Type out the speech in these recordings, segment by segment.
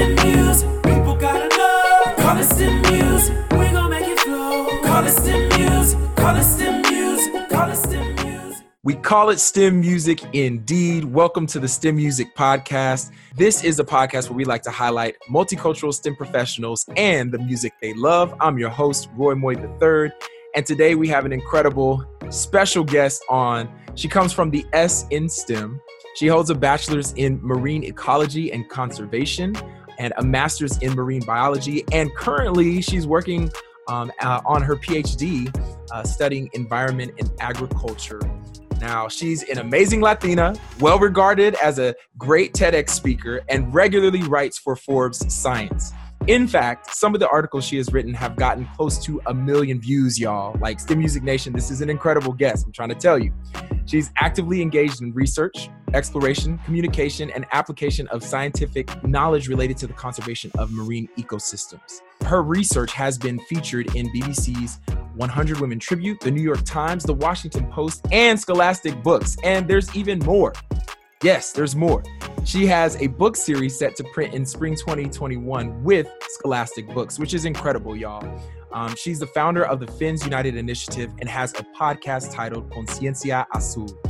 We. Call it. We call it STEM music indeed. Welcome to the STEM Music Podcast. This is a podcast where we like to highlight multicultural STEM professionals and the music they love. I'm your host, Roy Moye III, and today we have an incredible special guest on. She comes from the S in STEM. She holds a bachelor's in marine ecology and conservation and a master's in marine biology. And currently, she's working um, uh, on her PhD uh, studying environment and agriculture. Now, she's an amazing Latina, well regarded as a great TEDx speaker, and regularly writes for Forbes Science. In fact, some of the articles she has written have gotten close to a million views, y'all. Like STEM Music Nation, this is an incredible guest, I'm trying to tell you. She's actively engaged in research, exploration, communication, and application of scientific knowledge related to the conservation of marine ecosystems. Her research has been featured in BBC's 100 Women Tribute, the New York Times, the Washington Post, and Scholastic Books. And there's even more. Yes, there's more. She has a book series set to print in spring 2021 with Scholastic Books, which is incredible, y'all. Um, she's the founder of the Fins United Initiative and has a podcast titled Conciencia Azul.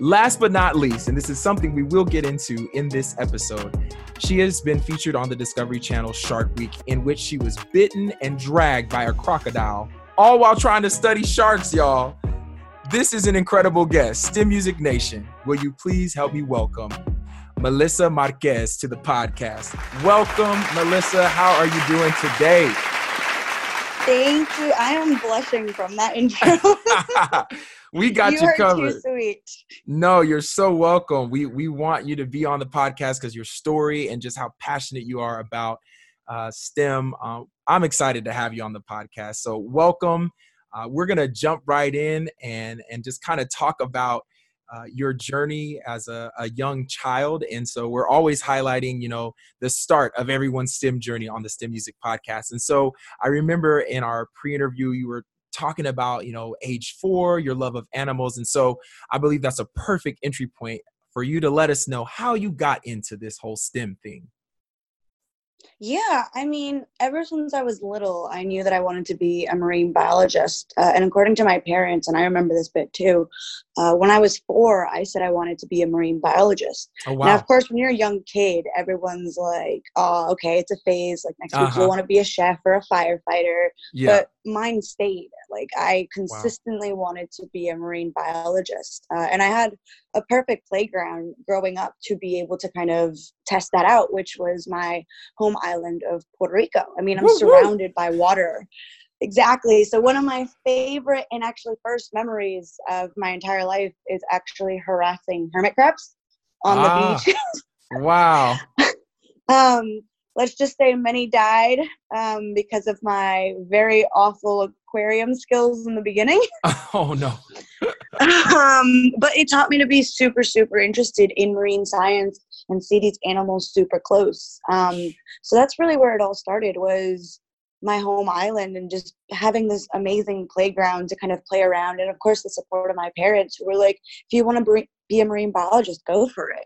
Last but not least, and this is something we will get into in this episode, she has been featured on the Discovery Channel Shark Week, in which she was bitten and dragged by a crocodile, all while trying to study sharks, y'all. This is an incredible guest, STEM Music Nation. Will you please help me welcome Melissa Marquez to the podcast? Welcome, Melissa. How are you doing today? Thank you. I am blushing from that intro. we got you, you covered. Too sweet. No, you're so welcome. We we want you to be on the podcast because your story and just how passionate you are about uh, STEM. Uh, I'm excited to have you on the podcast. So welcome. Uh, we're gonna jump right in and and just kind of talk about uh, your journey as a, a, young child. And so we're always highlighting, you know, the start of everyone's STEM journey on the STEM Music Podcast. And so I remember in our pre-interview, you were talking about, you know, age four, your love of animals. And so I believe that's a perfect entry point for you to let us know how you got into this whole STEM thing. Yeah, I mean, ever since I was little, I knew that I wanted to be a marine biologist. Uh, and according to my parents, and I remember this bit too, uh, when I was four, I said I wanted to be a marine biologist. Oh, wow. Now, of course, when you're a young kid, everyone's like, oh, okay, it's a phase. Like next uh-huh. week, you'll want to be a chef or a firefighter. Yeah. But mine stayed. Like I consistently wow. wanted to be a marine biologist. Uh, and I had a perfect playground growing up to be able to kind of test that out, which was my home island of Puerto Rico. I mean, I'm woo surrounded by water. Exactly. So one of my favorite and actually first memories of my entire life is actually harassing hermit crabs on ah, the beach. wow. um, let's just say many died um, because of my very awful aquarium skills in the beginning. Oh no. um, but it taught me to be super, super interested in marine science and see these animals super close. Um, so that's really where it all started was my home island and just having this amazing playground to kind of play around and of course the support of my parents who were like if you want to be a marine biologist go for it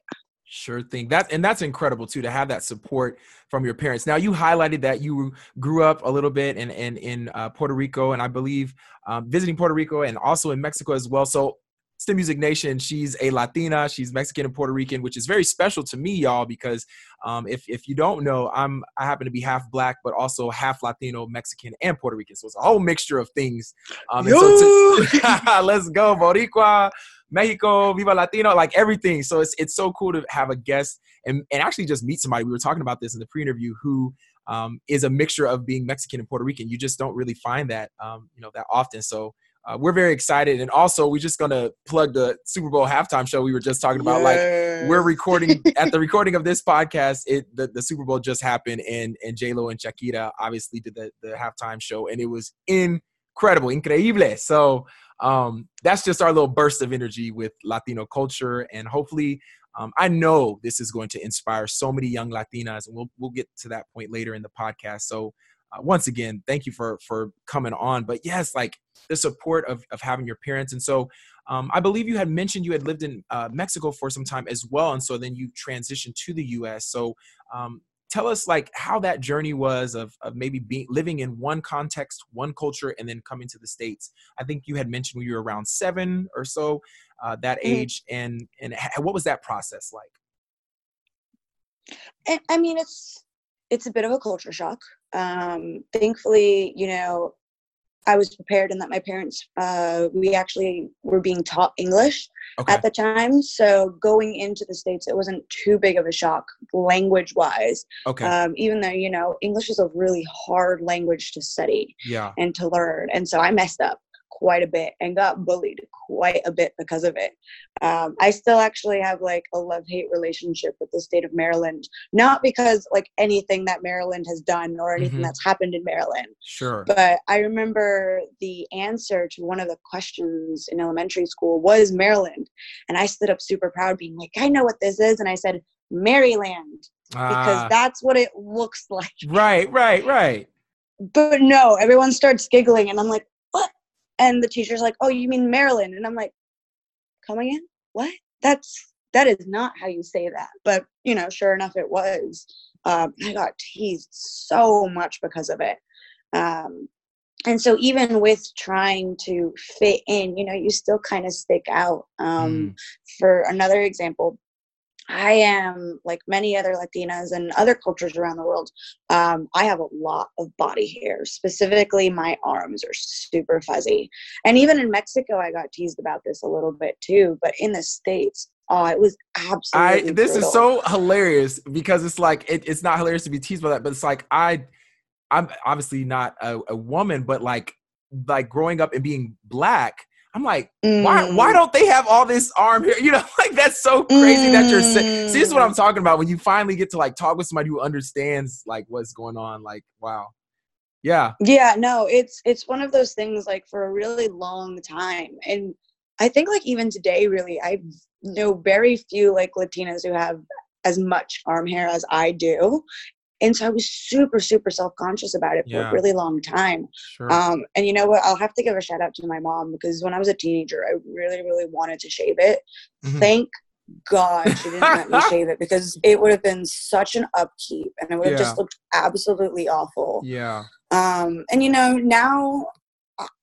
Sure thing. That and that's incredible too to have that support from your parents. Now you highlighted that you grew up a little bit in in, in uh, Puerto Rico, and I believe um, visiting Puerto Rico and also in Mexico as well. So STEM Music Nation, she's a Latina, she's Mexican and Puerto Rican, which is very special to me, y'all, because um, if if you don't know, I'm I happen to be half black, but also half Latino, Mexican, and Puerto Rican. So it's a whole mixture of things. Um, and so to, let's go, Boricua, Mexico, Viva Latino, like everything. So it's it's so cool to have a guest and and actually just meet somebody. We were talking about this in the pre-interview who um, is a mixture of being Mexican and Puerto Rican. You just don't really find that um, you know that often. So uh, we're very excited. And also, we're just going to plug the Super Bowl halftime show we were just talking about. Yes. Like, we're recording at the recording of this podcast. It the, the Super Bowl just happened, and and J Lo and Shakira obviously did the the halftime show, and it was incredible, increíble. So um, that's just our little burst of energy with Latino culture, and hopefully. Um, I know this is going to inspire so many young Latinas, and we'll we'll get to that point later in the podcast. So uh, once again, thank you for for coming on. But yes, like the support of of having your parents, and so um, I believe you had mentioned you had lived in uh, Mexico for some time as well, and so then you transitioned to the U.S. So um, tell us like how that journey was of, of maybe being living in one context one culture and then coming to the states i think you had mentioned when you were around seven or so uh, that mm-hmm. age and and what was that process like i mean it's it's a bit of a culture shock um thankfully you know I was prepared and that my parents, uh, we actually were being taught English okay. at the time. So going into the States, it wasn't too big of a shock language wise. Okay. Um, even though, you know, English is a really hard language to study yeah. and to learn. And so I messed up quite a bit and got bullied quite a bit because of it. Um, I still actually have like a love hate relationship with the state of Maryland, not because like anything that Maryland has done or anything mm-hmm. that's happened in Maryland. Sure. But I remember the answer to one of the questions in elementary school was Maryland. And I stood up super proud, being like, I know what this is. And I said, Maryland. Because ah. that's what it looks like. Right, right, right. But no, everyone starts giggling, and I'm like, and the teacher's like, "Oh, you mean Maryland?" And I'm like, "Coming in? What? That's that is not how you say that." But you know, sure enough, it was. Um, I got teased so much because of it. Um, and so even with trying to fit in, you know, you still kind of stick out. Um, mm. For another example, I am like many other Latinas and other cultures around the world. Um, I have a lot of body hair. Specifically, my arms are super fuzzy. And even in Mexico, I got teased about this a little bit too. But in the States, oh, it was absolutely. I, this brutal. is so hilarious because it's like, it, it's not hilarious to be teased by that, but it's like, I, I'm obviously not a, a woman, but like, like growing up and being black, I'm like, mm. why why don't they have all this arm here? You know, like that's so crazy mm. that you're saying. See, this is what I'm mm. talking about. When you finally get to like talk with somebody who understands like what's going on, like, wow. Yeah. Yeah, no, it's it's one of those things like for a really long time. And I think like even today, really, I know very few like Latinas who have as much arm hair as I do and so I was super, super self conscious about it for yeah. a really long time. Sure. Um, and you know what? I'll have to give a shout out to my mom because when I was a teenager, I really, really wanted to shave it. Mm-hmm. Thank God she didn't let me shave it because it would have been such an upkeep and it would have yeah. just looked absolutely awful. Yeah. Um, and you know, now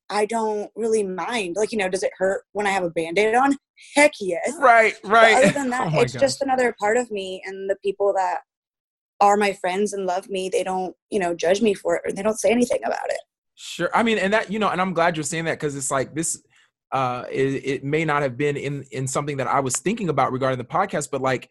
I don't really mind. Like, you know, does it hurt when I have a band aid on? Heck yes. Right, right. But other than that, oh it's gosh. just another part of me and the people that are my friends and love me they don't you know judge me for it or they don't say anything about it sure i mean and that you know and i'm glad you're saying that because it's like this uh it, it, may not have been in in something that i was thinking about regarding the podcast but like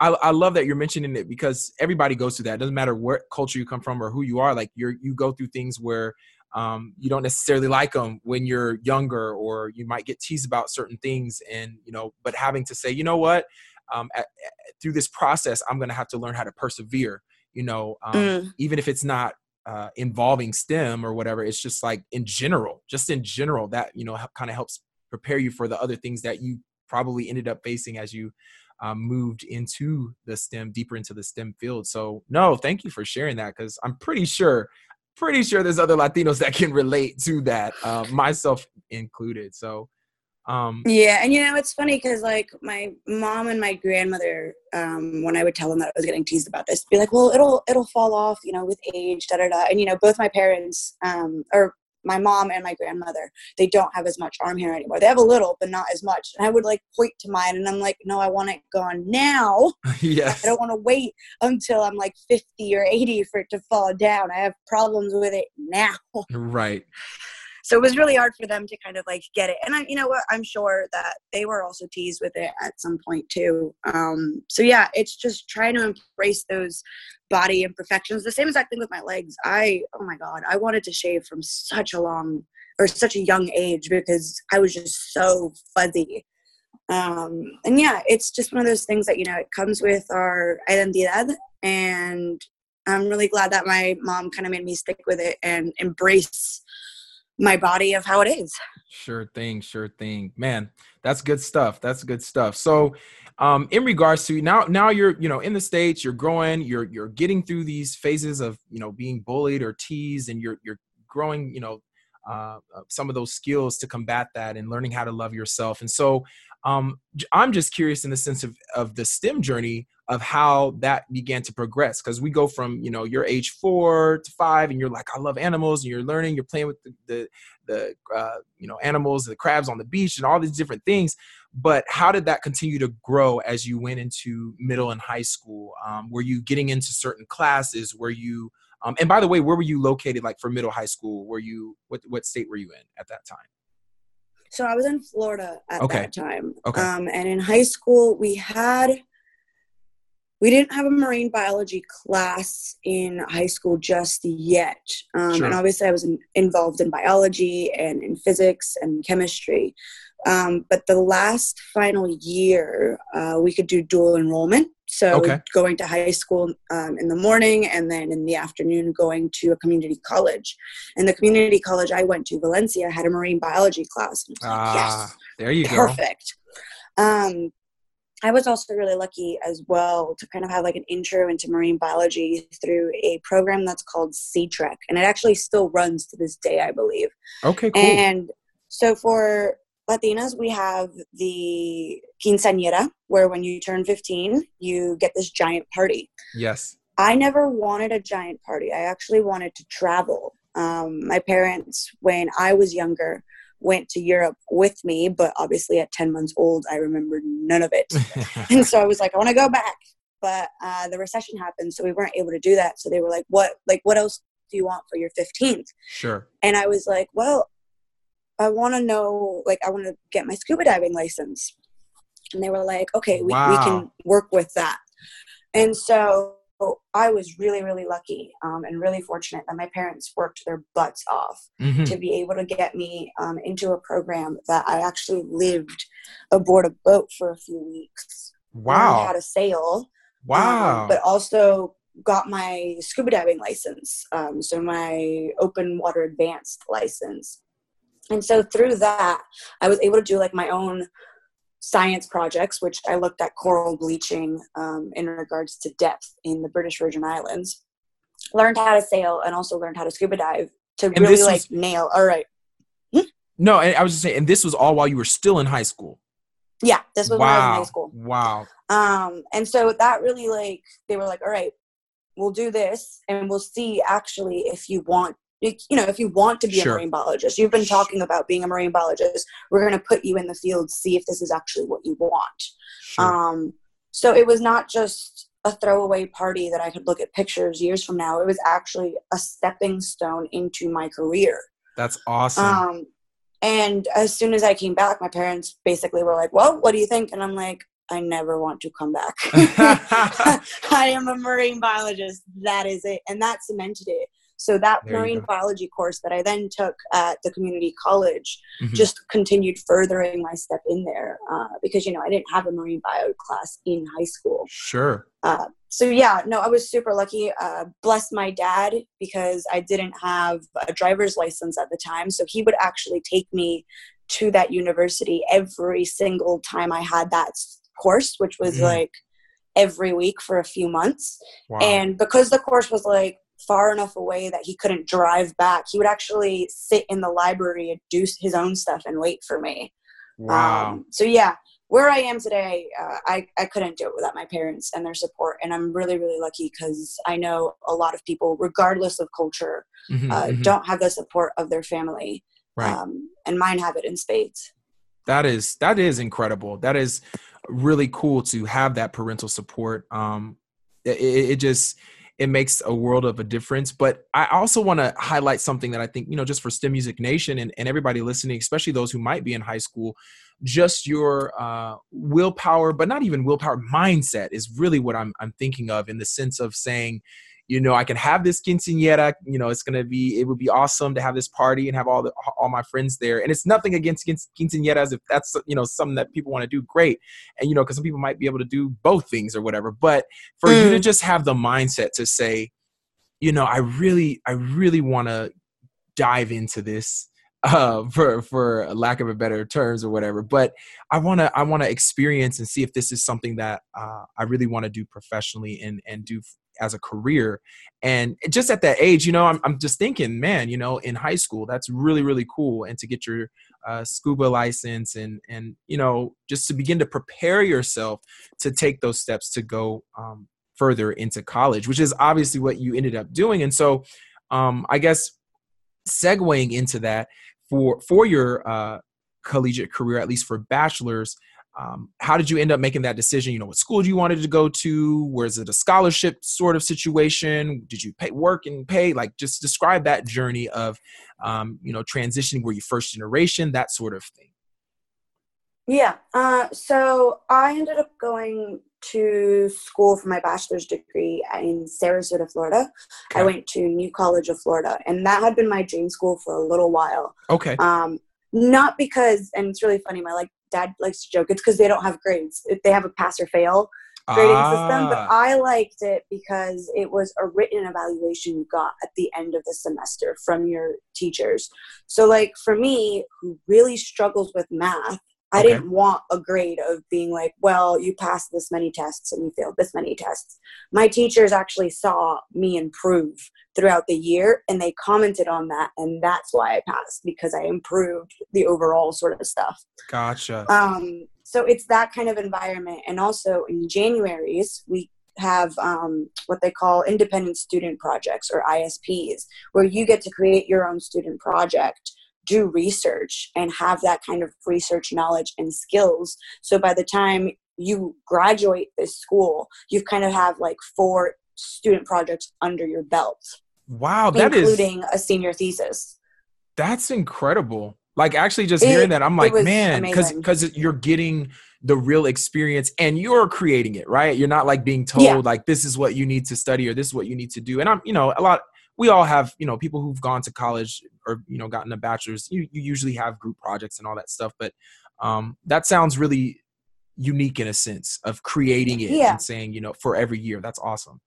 I, I love that you're mentioning it because everybody goes through that. It doesn't matter what culture you come from or who you are. Like you're you go through things where um, you don't necessarily like them when you're younger, or you might get teased about certain things, and you know. But having to say, you know what, um, at, at, through this process, I'm going to have to learn how to persevere. You know, um, mm. even if it's not uh, involving STEM or whatever, it's just like in general, just in general, that you know kind of helps prepare you for the other things that you probably ended up facing as you um, moved into the STEM, deeper into the STEM field. So, no, thank you for sharing that because I'm pretty sure, pretty sure there's other Latinos that can relate to that, uh, myself included. So, um, yeah, and you know it's funny because like my mom and my grandmother, um, when I would tell them that I was getting teased about this, be like, "Well, it'll it'll fall off, you know, with age, da da da." And you know, both my parents, um, or my mom and my grandmother, they don't have as much arm hair anymore. They have a little, but not as much. And I would like point to mine, and I'm like, "No, I want it gone now. yes, I don't want to wait until I'm like 50 or 80 for it to fall down. I have problems with it now." Right so it was really hard for them to kind of like get it. And i you know what? I'm sure that they were also teased with it at some point too. Um so yeah it's just trying to embrace those body imperfections. The same exact thing with my legs. I oh my god i wanted to shave from such a long or such a young age because i was just so fuzzy. Um and yeah it's just one of those things that you know it comes with our identidad and i'm really glad that my mom kind of made me stick with it and embrace my body of how it is. Sure thing, sure thing. Man, that's good stuff. That's good stuff. So um in regards to now now you're you know in the states you're growing you're you're getting through these phases of you know being bullied or teased and you're you're growing you know uh, uh some of those skills to combat that and learning how to love yourself and so um i'm just curious in the sense of of the stem journey of how that began to progress because we go from you know your age four to five and you're like i love animals and you're learning you're playing with the the, the uh, you know animals the crabs on the beach and all these different things. But how did that continue to grow as you went into middle and high school? Um, were you getting into certain classes? Were you um, and by the way where were you located like for middle high school? Were you what, what state were you in at that time? So i was in florida at okay. that time. Okay. Um, and in high school we had we didn't have a marine biology class in high school just yet. Um, sure. And obviously, I was in, involved in biology and in physics and chemistry. Um, but the last final year, uh, we could do dual enrollment. So okay. going to high school um, in the morning and then in the afternoon going to a community college. And the community college I went to, Valencia, had a marine biology class. Ah, like, yes, there you perfect. go. Perfect. Um, I was also really lucky as well to kind of have like an intro into marine biology through a program that's called Sea Trek, and it actually still runs to this day, I believe. Okay, cool. And so for Latinas, we have the quinceañera, where when you turn 15, you get this giant party. Yes. I never wanted a giant party. I actually wanted to travel. Um, my parents, when I was younger, went to Europe with me, but obviously at 10 months old, I remembered none of it. and so I was like, I want to go back. But uh, the recession happened, so we weren't able to do that. So they were like, what, like, what else do you want for your 15th? Sure. And I was like, well, I want to know, like, I want to get my scuba diving license. And they were like, okay, we, wow. we can work with that. And so I was really, really lucky um, and really fortunate that my parents worked their butts off mm-hmm. to be able to get me um, into a program that I actually lived aboard a boat for a few weeks. Wow. Had a sail. Wow. Um, but also got my scuba diving license, um, so my open water advanced license. And so through that, I was able to do like my own science projects, which I looked at coral bleaching um, in regards to depth in the British Virgin Islands. Learned how to sail and also learned how to scuba dive to and really like nail. All right. Hmm? No, I was just saying, and this was all while you were still in high school. Yeah, this was wow. when I was in high school. Wow. Um, and so that really like they were like, all right, we'll do this, and we'll see actually if you want you know, if you want to be sure. a marine biologist, you've been talking about being a marine biologist, we're going to put you in the field, see if this is actually what you want. Sure. Um, so it was not just a throwaway party that I could look at pictures years from now. It was actually a stepping stone into my career. That's awesome. Um, and as soon as I came back, my parents basically were like, Well, what do you think? And I'm like, I never want to come back. I am a marine biologist. That is it. And that cemented it. So that there marine biology course that I then took at the community college mm-hmm. just continued furthering my step in there uh, because you know I didn't have a marine bio class in high school. Sure. Uh, so yeah, no, I was super lucky. Uh, bless my dad because I didn't have a driver's license at the time, so he would actually take me to that university every single time I had that course, which was mm. like every week for a few months. Wow. And because the course was like far enough away that he couldn't drive back, he would actually sit in the library and do his own stuff and wait for me. Wow. Um, so yeah, where I am today, uh, I, I couldn't do it without my parents and their support. And I'm really, really lucky because I know a lot of people, regardless of culture, mm-hmm, uh, mm-hmm. don't have the support of their family. Right. Um, and mine have it in spades. That is, that is incredible. That is really cool to have that parental support. Um, it, it just, it makes a world of a difference. But I also want to highlight something that I think, you know, just for STEM Music Nation and, and everybody listening, especially those who might be in high school, just your uh, willpower, but not even willpower, mindset is really what I'm, I'm thinking of in the sense of saying, you know, I can have this quinceañera. You know, it's gonna be it would be awesome to have this party and have all the all my friends there. And it's nothing against quinceañeras if that's you know something that people want to do, great. And you know, because some people might be able to do both things or whatever. But for mm. you to mm. just have the mindset to say, you know, I really, I really want to dive into this uh, for for lack of a better terms or whatever. But I want to I want to experience and see if this is something that uh, I really want to do professionally and and do as a career. And just at that age, you know, I'm, I'm just thinking, man, you know, in high school, that's really, really cool. And to get your a scuba license and and you know just to begin to prepare yourself to take those steps to go um, further into college which is obviously what you ended up doing and so um, i guess segueing into that for for your uh, collegiate career at least for bachelor's um, how did you end up making that decision? You know what school you wanted to go to? Was it a scholarship sort of situation? Did you pay work and pay? Like just describe that journey of um, you know transitioning were you first generation? That sort of thing. Yeah uh, so i ended up going to school for my bachelor's degree in sarasota florida. Okay. i went to new college of florida and that had been my dream school for a little while. Okay. Um, not because and it's really funny my like dad likes to joke it's because they don't have grades If they have a pass or fail grading ah. system but i liked it because it was a written evaluation you got at the end of the semester from your teachers so like for me who really struggles with math I okay. didn't want a grade of being like, well, you passed this many tests and you failed this many tests. My teachers actually saw me improve throughout the year and they commented on that. And that's why I passed because I improved the overall sort of stuff. Gotcha. Um, so it's that kind of environment. And also in January's, we have um, what they call independent student projects or ISPs, where you get to create your own student project do research and have that kind of research knowledge and skills. So by the time you graduate this school, you kind of have like four student projects under your belt. Wow, that including is, a senior thesis. That's incredible. Like actually just hearing that, I'm like, man, because because you're getting the real experience and you're creating it, right? You're not like being told yeah. like this is what you need to study or this is what you need to do. And I'm, you know, a lot we all have you know people who've gone to college or you know gotten a bachelor's you, you usually have group projects and all that stuff but um, that sounds really unique in a sense of creating it yeah. and saying you know for every year that's awesome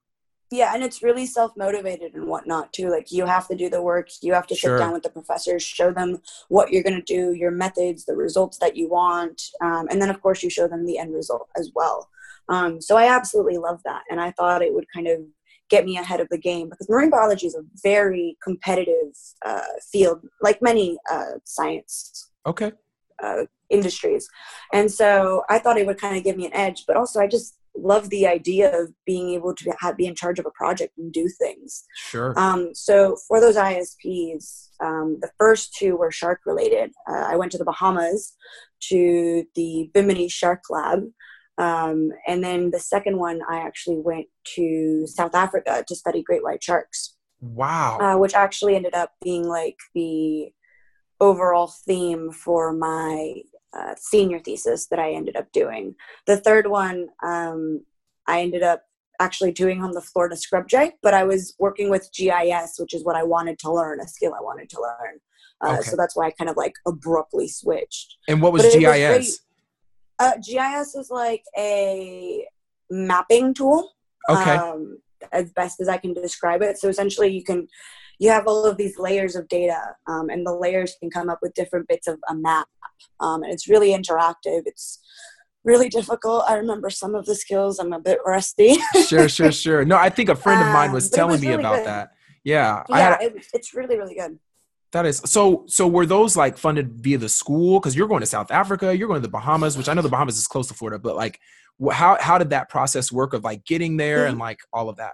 yeah and it's really self-motivated and whatnot too like you have to do the work you have to sure. sit down with the professors show them what you're going to do your methods the results that you want um, and then of course you show them the end result as well um, so i absolutely love that and i thought it would kind of get me ahead of the game because marine biology is a very competitive uh, field, like many uh, science okay uh, industries. And so I thought it would kind of give me an edge, but also I just love the idea of being able to have, be in charge of a project and do things. Sure. Um, so for those ISPs, um, the first two were shark related. Uh, I went to the Bahamas to the Bimini Shark Lab, um, and then the second one, I actually went to South Africa to study great white sharks. Wow. Uh, which actually ended up being like the overall theme for my uh, senior thesis that I ended up doing. The third one, um, I ended up actually doing on the Florida scrub jay, but I was working with GIS, which is what I wanted to learn, a skill I wanted to learn. Uh, okay. So that's why I kind of like abruptly switched. And what was but GIS? Uh, GIS is like a mapping tool. Okay. Um, as best as I can describe it. So essentially, you can you have all of these layers of data, um, and the layers can come up with different bits of a map. Um, and it's really interactive. It's really difficult. I remember some of the skills. I'm a bit rusty. sure, sure, sure. No, I think a friend of mine was um, telling was me really about good. that. Yeah, yeah, it, it's really really good. That is so. So were those like funded via the school? Because you're going to South Africa, you're going to the Bahamas, which I know the Bahamas is close to Florida, but like, how how did that process work of like getting there mm-hmm. and like all of that?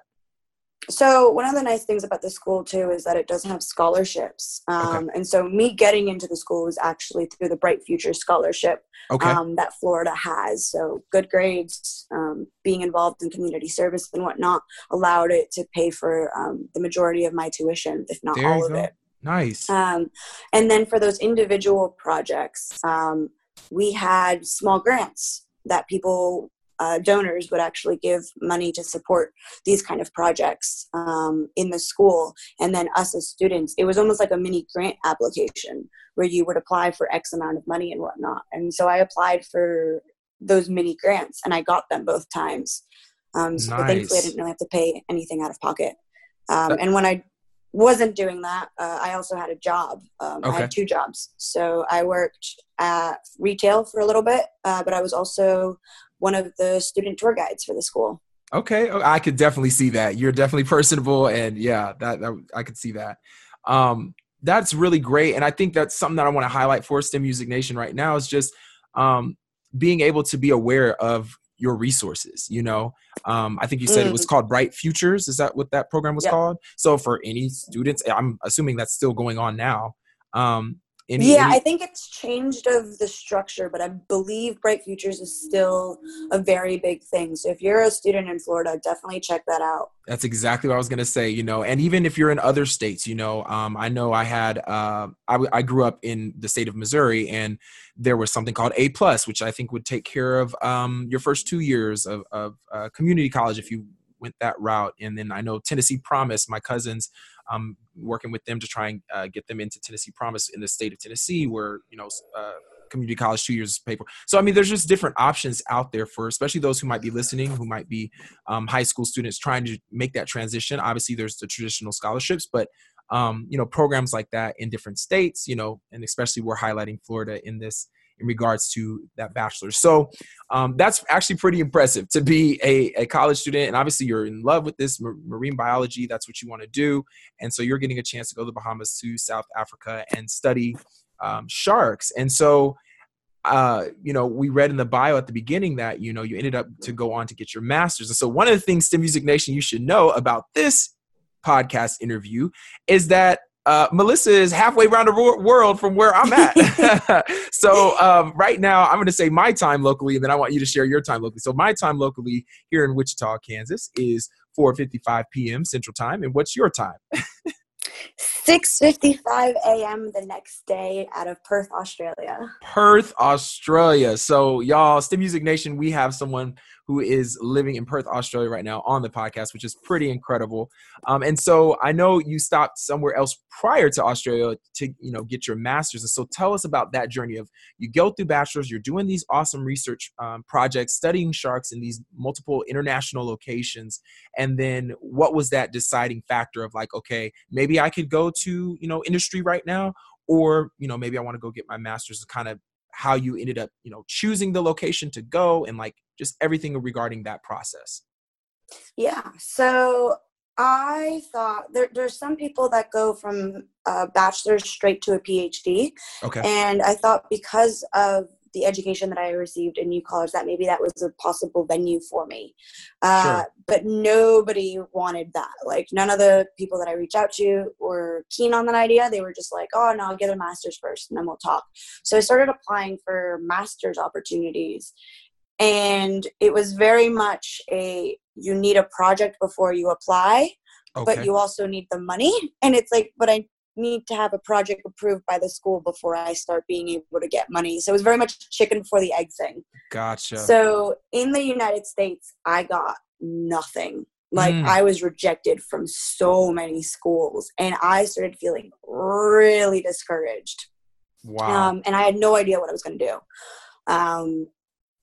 So one of the nice things about the school too is that it does have scholarships, um, okay. and so me getting into the school was actually through the Bright Future Scholarship okay. um, that Florida has. So good grades, um, being involved in community service and whatnot, allowed it to pay for um, the majority of my tuition, if not all of go. it. Nice. Um, and then for those individual projects, um, we had small grants that people, uh, donors, would actually give money to support these kind of projects um, in the school. And then us as students, it was almost like a mini grant application where you would apply for X amount of money and whatnot. And so I applied for those mini grants and I got them both times. Um, so nice. thankfully, I didn't really have to pay anything out of pocket. Um, and when I wasn't doing that, uh, I also had a job. Um, okay. I had two jobs. So I worked at retail for a little bit, uh, but I was also one of the student tour guides for the school. Okay, oh, I could definitely see that. You're definitely personable, and yeah, that, that I could see that. Um, that's really great. And I think that's something that I want to highlight for STEM Music Nation right now is just um, being able to be aware of your resources you know um, i think you said mm. it was mm. called bright futures is that what that program was yep. called so for any students i'm assuming that's still going on now um, any, yeah, any... I think it's changed of the structure, but I believe Bright Futures is still a very big thing. So if you're a student in Florida, definitely check that out. That's exactly what I was gonna say. You know, and even if you're in other states, you know, um, I know I had uh, I, I grew up in the state of Missouri, and there was something called A plus, which I think would take care of um, your first two years of, of uh, community college if you went that route. And then I know Tennessee Promise, my cousins I'm working with them to try and uh, get them into Tennessee Promise in the state of Tennessee, where you know uh, community college two years paper. So I mean, there's just different options out there for especially those who might be listening, who might be um, high school students trying to make that transition. Obviously, there's the traditional scholarships, but um, you know programs like that in different states. You know, and especially we're highlighting Florida in this in regards to that bachelor's. So um, that's actually pretty impressive to be a, a, college student. And obviously, you're in love with this marine biology. That's what you want to do. And so you're getting a chance to go to the Bahamas to South Africa and study um, sharks. And so, uh, you know, we read in the bio at the beginning that, you know, you ended up to go on to get your master's. And so one of the things, STEM Music Nation, you should know about this podcast interview is that uh, Melissa is halfway around the world from where I'm at. so um, right now, I'm going to say my time locally, and then I want you to share your time locally. So my time locally here in Wichita, Kansas, is 4:55 p.m. Central Time, and what's your time? 6:55 a.m. the next day out of Perth, Australia. Perth, Australia. So y'all, STEM Music Nation, we have someone who is living in Perth, Australia right now on the podcast, which is pretty incredible. Um, and so I know you stopped somewhere else prior to Australia to you know get your master's. And so tell us about that journey of you go through bachelor's, you're doing these awesome research um, projects, studying sharks in these multiple international locations, and then what was that deciding factor of like, okay, maybe I could go to you know industry right now, or you know maybe I want to go get my master's and kind of how you ended up you know choosing the location to go and like just everything regarding that process. Yeah so i thought there, there's some people that go from a bachelor's straight to a phd okay. and i thought because of the education that I received in New College that maybe that was a possible venue for me. Uh, sure. But nobody wanted that. Like none of the people that I reached out to were keen on that idea. They were just like, oh no, I'll get a master's first and then we'll talk. So I started applying for master's opportunities. And it was very much a you need a project before you apply. Okay. but you also need the money and it's like but i need to have a project approved by the school before I start being able to get money. So it was very much chicken for the egg thing. Gotcha. So in the United States, I got nothing. Like mm. I was rejected from so many schools and I started feeling really discouraged. Wow. Um, and I had no idea what I was going to do. Um,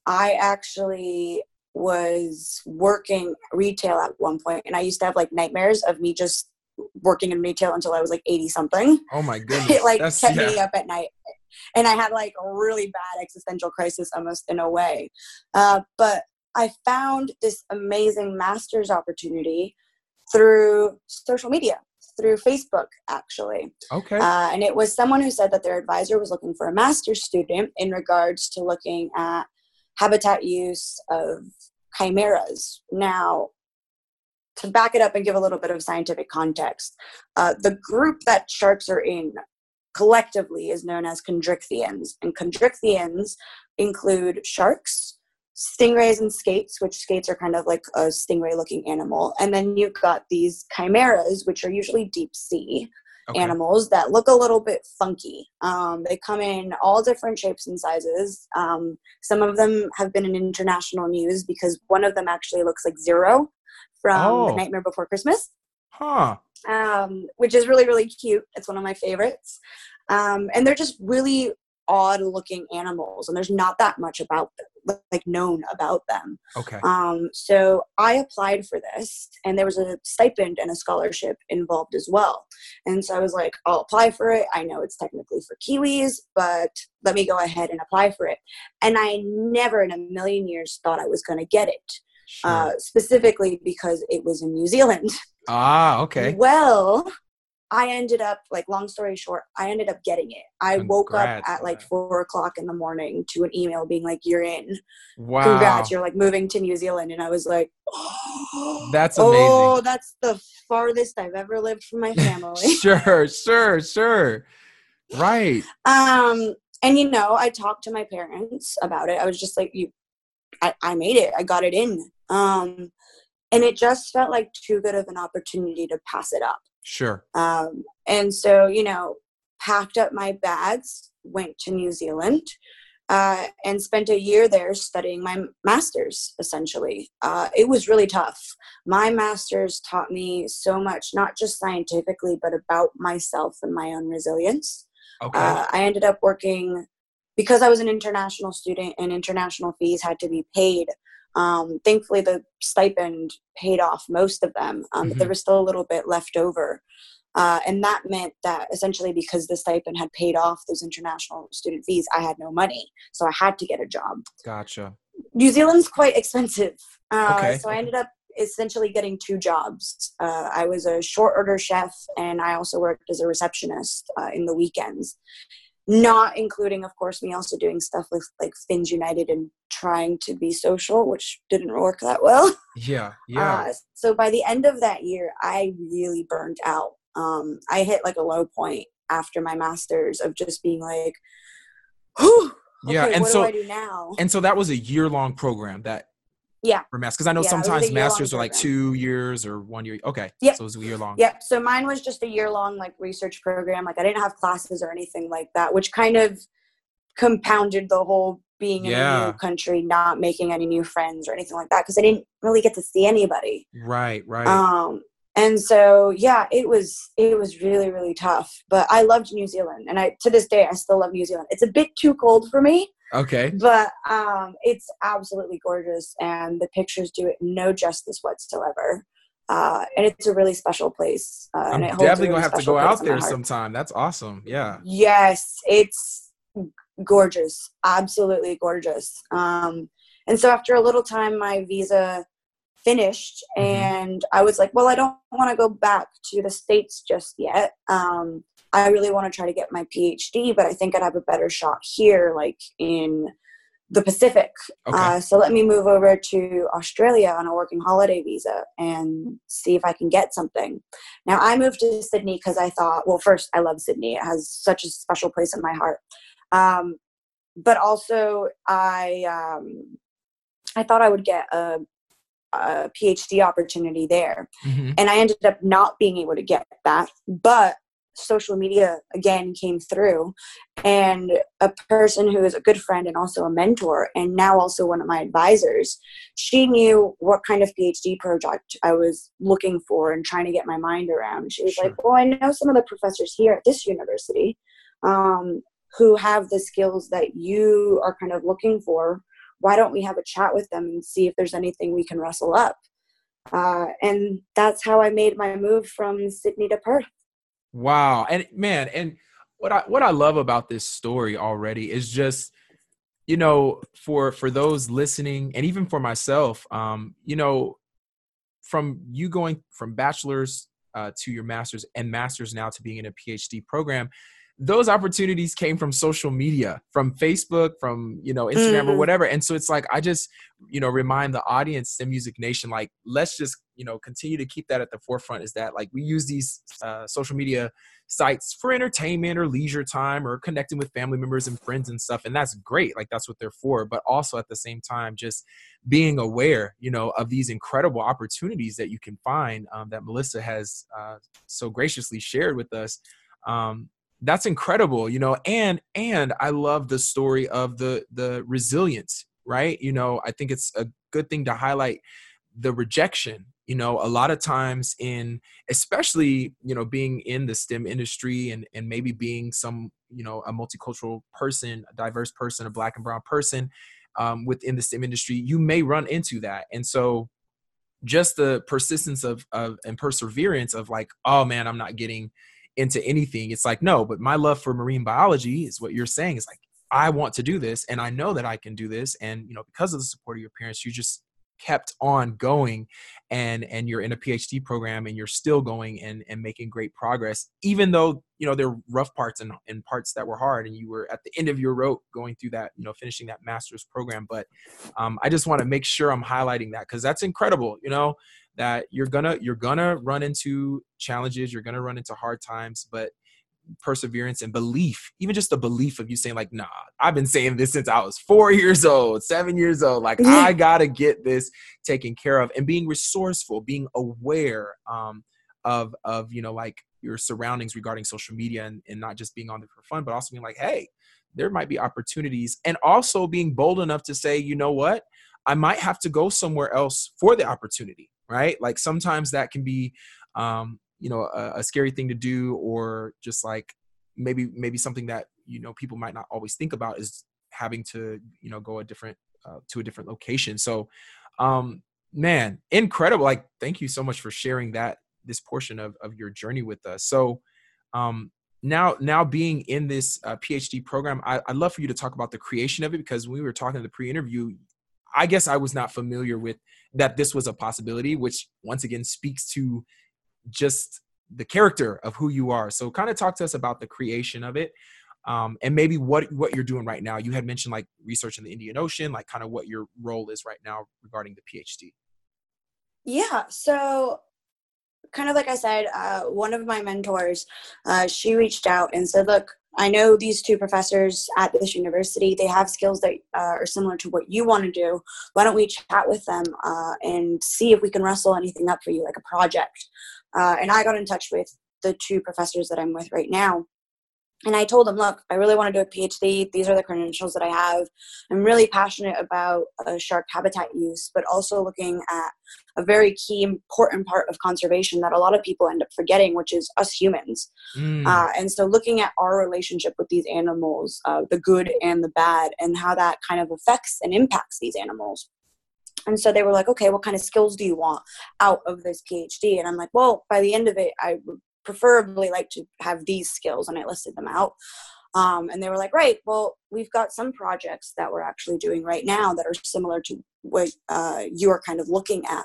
I actually was working retail at one point and I used to have like nightmares of me just working in retail until I was like 80 something. Oh my goodness. it like That's, kept yeah. me up at night. And I had like a really bad existential crisis almost in a way. Uh, but I found this amazing master's opportunity through social media, through Facebook, actually. Okay. Uh, and it was someone who said that their advisor was looking for a master's student in regards to looking at habitat use of chimeras. Now, to back it up and give a little bit of scientific context, uh, the group that sharks are in collectively is known as chondrichthyans. And chondrichthyans include sharks, stingrays, and skates, which skates are kind of like a stingray looking animal. And then you've got these chimeras, which are usually deep sea. Okay. Animals that look a little bit funky. Um, they come in all different shapes and sizes. Um, some of them have been in international news because one of them actually looks like Zero, from oh. The Nightmare Before Christmas. Huh. Um, which is really, really cute. It's one of my favorites. Um, and they're just really odd looking animals and there's not that much about them like known about them okay um so i applied for this and there was a stipend and a scholarship involved as well and so i was like i'll apply for it i know it's technically for kiwis but let me go ahead and apply for it and i never in a million years thought i was going to get it sure. uh, specifically because it was in New Zealand. Ah, okay. Well, I ended up like long story short, I ended up getting it. I Congrats, woke up at like four o'clock in the morning to an email being like, "You're in. Wow. Congrats, you're like moving to New Zealand." And I was like, oh, "That's amazing. Oh, that's the farthest I've ever lived from my family." sure, sure, sure. Right. Um, and you know, I talked to my parents about it. I was just like, "You, I, I made it. I got it in." Um, and it just felt like too good of an opportunity to pass it up Sure. Um, and so, you know, packed up my bags, went to New Zealand, uh, and spent a year there studying my master's, essentially. Uh, it was really tough. My master's taught me so much, not just scientifically, but about myself and my own resilience. Okay. Uh, I ended up working because I was an international student and international fees had to be paid um, thankfully, the stipend paid off most of them, um, mm-hmm. but there was still a little bit left over. Uh, and that meant that essentially because the stipend had paid off those international student fees, I had no money. So I had to get a job. Gotcha. New Zealand's quite expensive. Uh, okay. So I ended up essentially getting two jobs. Uh, I was a short order chef and I also worked as a receptionist uh, in the weekends not including of course me also doing stuff with like fins united and trying to be social which didn't work that well. Yeah yeah. Uh, so by the end of that year i really burned out. Um i hit like a low point after my masters of just being like Whew, okay, yeah and so now? and so that was a year long program that yeah. For master, because I know yeah, sometimes masters are like two years or one year. Okay. Yeah. So it was a year long. Yep. So mine was just a year long like research program. Like I didn't have classes or anything like that, which kind of compounded the whole being in a new country, not making any new friends or anything like that, because I didn't really get to see anybody. Right. Right. Um. And so yeah, it was it was really really tough. But I loved New Zealand, and I to this day I still love New Zealand. It's a bit too cold for me. Okay. But um, it's absolutely gorgeous, and the pictures do it no justice whatsoever. Uh, and it's a really special place. Uh, I'm definitely really gonna have to go out there sometime. That's awesome. Yeah. Yes, it's gorgeous. Absolutely gorgeous. Um, and so after a little time, my visa finished, mm-hmm. and I was like, "Well, I don't want to go back to the states just yet." Um, I really want to try to get my PhD, but I think I'd have a better shot here, like in the Pacific. Okay. Uh, so let me move over to Australia on a working holiday visa and see if I can get something. Now, I moved to Sydney because I thought, well, first, I love Sydney. It has such a special place in my heart. Um, but also, I um, I thought I would get a, a PhD opportunity there, mm-hmm. and I ended up not being able to get that. But social media again came through and a person who is a good friend and also a mentor and now also one of my advisors she knew what kind of phd project i was looking for and trying to get my mind around. She was sure. like well i know some of the professors here at this university um, who have the skills that you are kind of looking for. Why don't we have a chat with them and see if there's anything we can rustle up? Uh, and that's how i made my move from sydney to perth Wow. And man, and what I what I love about this story already is just you know for for those listening and even for myself um you know from you going from bachelor's uh, to your master's and master's now to being in a phd program those opportunities came from social media from facebook from you know instagram mm-hmm. or whatever. And so it's like i just you know remind the audience the music nation like let's just you know continue to keep that at the forefront is that like we use these uh, social media sites for entertainment or leisure time or connecting with family members and friends and stuff. And that's great. Like that's what they're for. But also at the same time just being aware you know of these incredible opportunities that you can find um, that melissa has uh, so graciously shared with us. Um, that's incredible you know and and i love the story of the the resilience right? You know i think it's a good thing to highlight the rejection you know a lot of times in especially you know being in the stem industry and and maybe being some you know a multicultural person a diverse person a black and brown person um, within the stem industry you may run into that. And so just the persistence of, of and perseverance of like oh man i'm not getting into anything. It's like, no, but my love for marine biology is what you're saying. Is like, I want to do this and I know that I can do this. And, you know, because of the support of your parents, you just kept on going and and you're in a phd program and you're still going and and making great progress even though you know there are rough parts and, and parts that were hard and you were at the end of your rope going through that you know finishing that master's program but um, i just want to make sure i'm highlighting that because that's incredible you know that you're gonna you're gonna run into challenges you're gonna run into hard times but perseverance and belief, even just the belief of you saying, like, nah, I've been saying this since I was four years old, seven years old. Like, I gotta get this taken care of and being resourceful, being aware um, of of, you know, like your surroundings regarding social media and, and not just being on there for fun, but also being like, hey, there might be opportunities. And also being bold enough to say, you know what? I might have to go somewhere else for the opportunity, right? Like sometimes that can be um, you know a, a scary thing to do or just like maybe maybe something that you know people might not always think about is having to you know go a different uh, to a different location so um man incredible like thank you so much for sharing that this portion of, of your journey with us so um now now being in this uh, phd program I, i'd love for you to talk about the creation of it because when we were talking in the pre-interview i guess i was not familiar with that this was a possibility which once again speaks to just the character of who you are. So kind of talk to us about the creation of it. Um, and maybe what what you're doing right now. You had mentioned like research in the Indian Ocean, like kind of what your role is right now regarding the PhD. Yeah, so kind of like I said, uh, one of my mentors, uh, she reached out and said, "Look, I know these two professors at this university. They have skills that uh, are similar to what you want to do. Why don't we chat with them uh, and see if we can wrestle anything up for you, like a project?" Uh, and I got in touch with the two professors that I'm with right now. And I told them, look, I really want to do a PhD. These are the credentials that I have. I'm really passionate about uh, shark habitat use, but also looking at a very key, important part of conservation that a lot of people end up forgetting, which is us humans. Mm. Uh, and so, looking at our relationship with these animals, uh, the good and the bad, and how that kind of affects and impacts these animals. And so they were like, okay, what kind of skills do you want out of this PhD? And I'm like, well, by the end of it, I would preferably like to have these skills. And I listed them out. Um, and they were like, right, well, we've got some projects that we're actually doing right now that are similar to what uh, you are kind of looking at.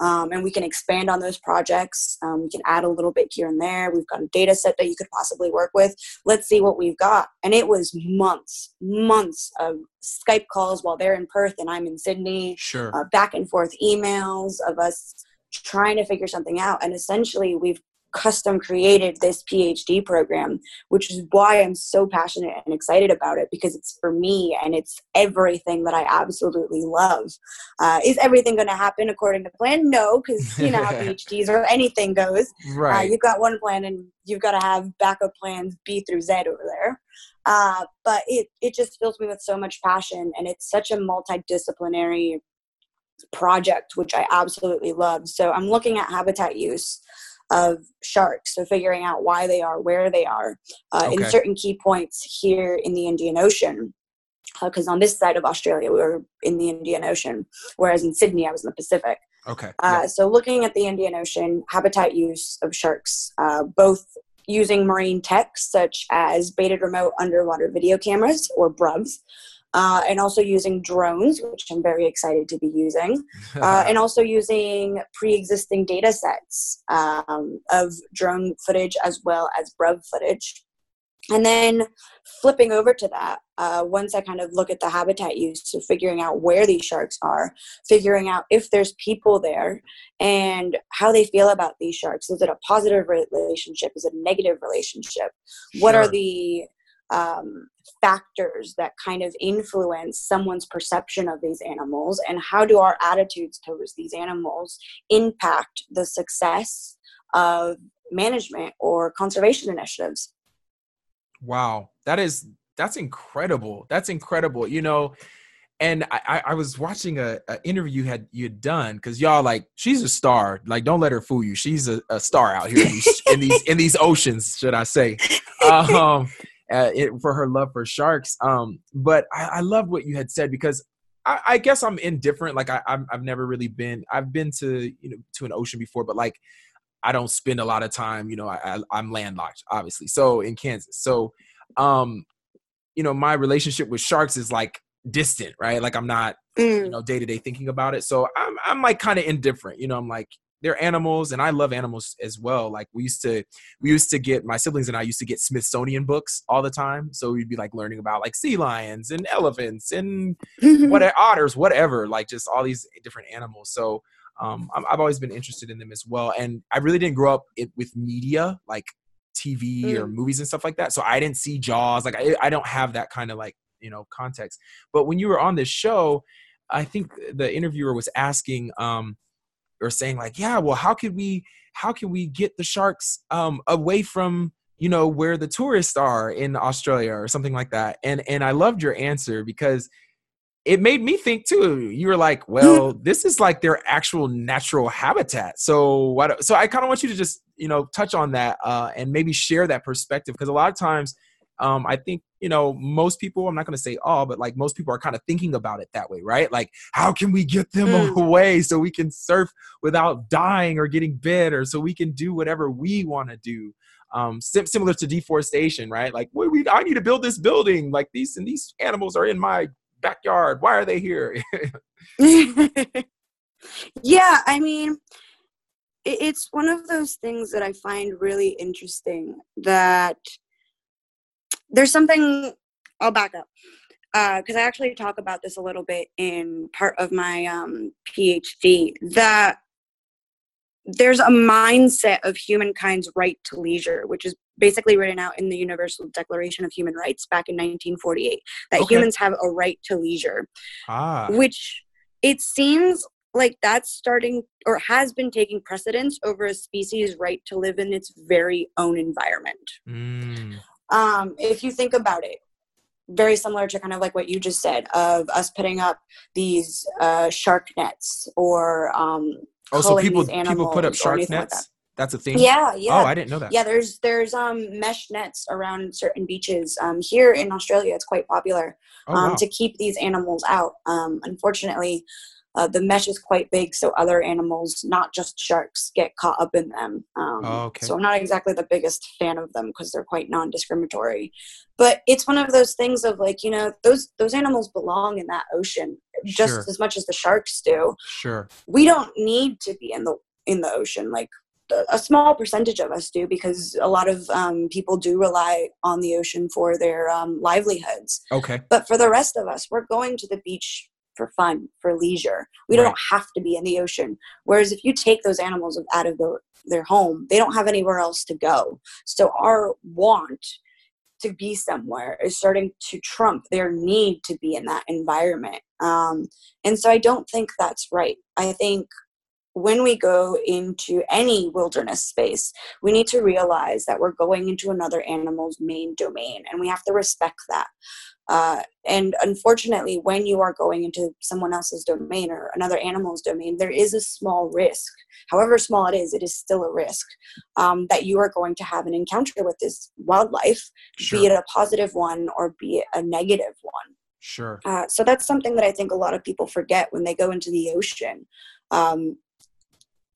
Um, and we can expand on those projects. Um, we can add a little bit here and there. We've got a data set that you could possibly work with. Let's see what we've got. And it was months, months of Skype calls while they're in Perth and I'm in Sydney. Sure. Uh, back and forth emails of us trying to figure something out. And essentially, we've custom created this PhD program, which is why I'm so passionate and excited about it because it's for me and it's everything that I absolutely love. Uh, is everything going to happen according to plan? No, because you know how PhDs or anything goes. Uh, right. Uh, you've got one plan and you've got to have backup plans B through Z over there. Uh, but it, it just fills me with so much passion and it's such a multidisciplinary project which i absolutely love so i'm looking at habitat use of sharks. So figuring out why they are, where they are, uh, okay. in certain key points here in the Indian Ocean. Because uh, on this side of Australia, we were in the Indian Ocean, whereas in Sydney, I was in the Pacific. Okay. Uh, yeah. So looking at the Indian Ocean, habitat use of sharks, uh, both using marine tech such as baited remote underwater video cameras or BRUVs, uh, and also using drones, which I'm very excited to be using, uh, and also using pre-existing data sets um, of drone footage as well as BRUV footage. And then flipping over to that, uh, once I kind of look at the habitat use, so figuring out where these sharks are, figuring out if there's people there, and how they feel about these sharks. Is it a positive relationship? Is it a negative relationship? Sure. What are the um, factors that kind of influence someone's perception of these animals and how do our attitudes towards these animals impact the success of management or conservation initiatives wow that is that's incredible that's incredible you know and I, I was watching a, a interview you had you had done because y'all like she's a star. Like, don't let her fool you. She's a, a star out here in these, in these in these oceans, should I say? Um, uh, it, for her love for sharks. Um, but I, I love what you had said because I, I guess I'm indifferent. Like I, i have never really been. I've been to you know to an ocean before, but like I don't spend a lot of time. You know, I, I'm landlocked, obviously. So in Kansas, so um, you know, my relationship with sharks is like distant, right? Like I'm not mm. you know day to day thinking about it. So I'm I'm like kind of indifferent. You know, I'm like they're animals and I love animals as well. Like we used to we used to get my siblings and I used to get Smithsonian books all the time. So we'd be like learning about like sea lions and elephants and what otters, whatever, like just all these different animals. So um, I've always been interested in them as well. And I really didn't grow up it, with media like TV mm. or movies and stuff like that. So I didn't see Jaws. Like I, I don't have that kind of like you know context. But when you were on this show, I think the interviewer was asking um, or saying like, yeah, well, how could we how can we get the sharks um, away from you know where the tourists are in Australia or something like that? And and I loved your answer because it made me think too. You were like, well, this is like their actual natural habitat. So what? So I kind of want you to just you know touch on that uh, and maybe share that perspective because a lot of times um, I think you know most people. I'm not going to say all, but like most people are kind of thinking about it that way, right? Like, how can we get them mm. away so we can surf without dying or getting bit, or so we can do whatever we want to do. Um, sim- similar to deforestation, right? Like, we, we, I need to build this building. Like these and these animals are in my backyard. Why are they here? yeah, I mean, it's one of those things that I find really interesting that there's something I'll back up because uh, I actually talk about this a little bit in part of my um, PhD that there's a mindset of humankind's right to leisure, which is basically written out in the Universal Declaration of Human Rights back in 1948, that okay. humans have a right to leisure. Ah. Which it seems like that's starting or has been taking precedence over a species' right to live in its very own environment. Mm. Um, if you think about it, very similar to kind of like what you just said of us putting up these uh, shark nets or um, oh, so people people put up shark nets. Like that. That's a thing. Yeah, yeah. Oh, I didn't know that. Yeah, there's there's um mesh nets around certain beaches. Um, here in Australia, it's quite popular oh, um, wow. to keep these animals out. Um, unfortunately, uh, the mesh is quite big, so other animals, not just sharks, get caught up in them. Um, oh, okay. So I'm not exactly the biggest fan of them because they're quite non-discriminatory. But it's one of those things of like you know those those animals belong in that ocean just sure. as much as the sharks do. Sure. We don't need to be in the in the ocean like a small percentage of us do because a lot of um, people do rely on the ocean for their um, livelihoods. Okay. But for the rest of us, we're going to the beach for fun, for leisure. We right. don't have to be in the ocean. Whereas if you take those animals out of the, their home, they don't have anywhere else to go. So our want to be somewhere is starting to trump their need to be in that environment. Um, and so I don't think that's right. I think when we go into any wilderness space, we need to realize that we're going into another animal's main domain and we have to respect that. Uh, and unfortunately, when you are going into someone else's domain or another animal's domain, there is a small risk. However small it is, it is still a risk um, that you are going to have an encounter with this wildlife, sure. be it a positive one or be it a negative one. Sure. Uh, so that's something that I think a lot of people forget when they go into the ocean. Um,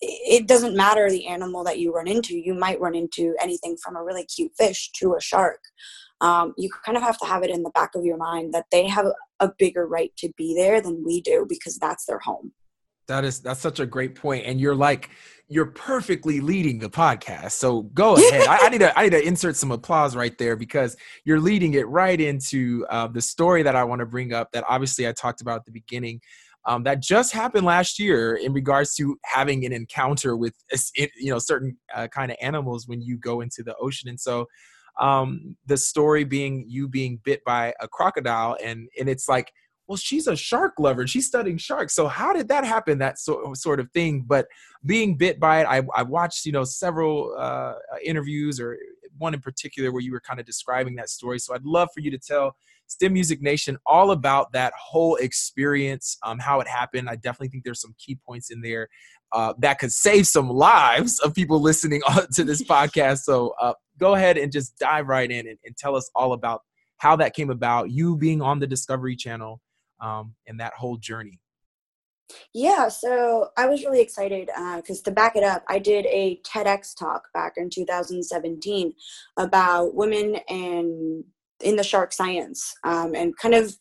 it doesn't matter the animal that you run into. You might run into anything from a really cute fish to a shark um, you kind of have to have it in the back of your mind that they have a bigger right to be there than we do because that's their home. That is that's such a great point and you're like you're perfectly leading the podcast so go ahead. I, I, need to i need to insert some applause right there because you're leading it right into uh, the story that i want to bring up that obviously i talked about at the beginning um, that just happened last year in regards to having an encounter with you know certain uh, kind of animals when you go into the ocean and so um, the story being you being bit by a crocodile and and it's like well she's a shark lover she's studying sharks. So how did that happen that so, sort of thing? But being bit by it i, I watched you know several uh, interviews or one in particular where you were kind of describing that story. So i'd love for you to tell stem music nation all about that whole experience um, how it happened. I definitely think there's some key points in there uh, that could save some lives of people listening to this podcast so uh, go ahead and just dive right in and, and, tell us all about how that came about, you being on the Discovery Channel, um, and that whole journey. Yeah, so I was really excited because uh, to back it up, I did a TEDx talk back in 2017 about women and in the shark science um, and kind of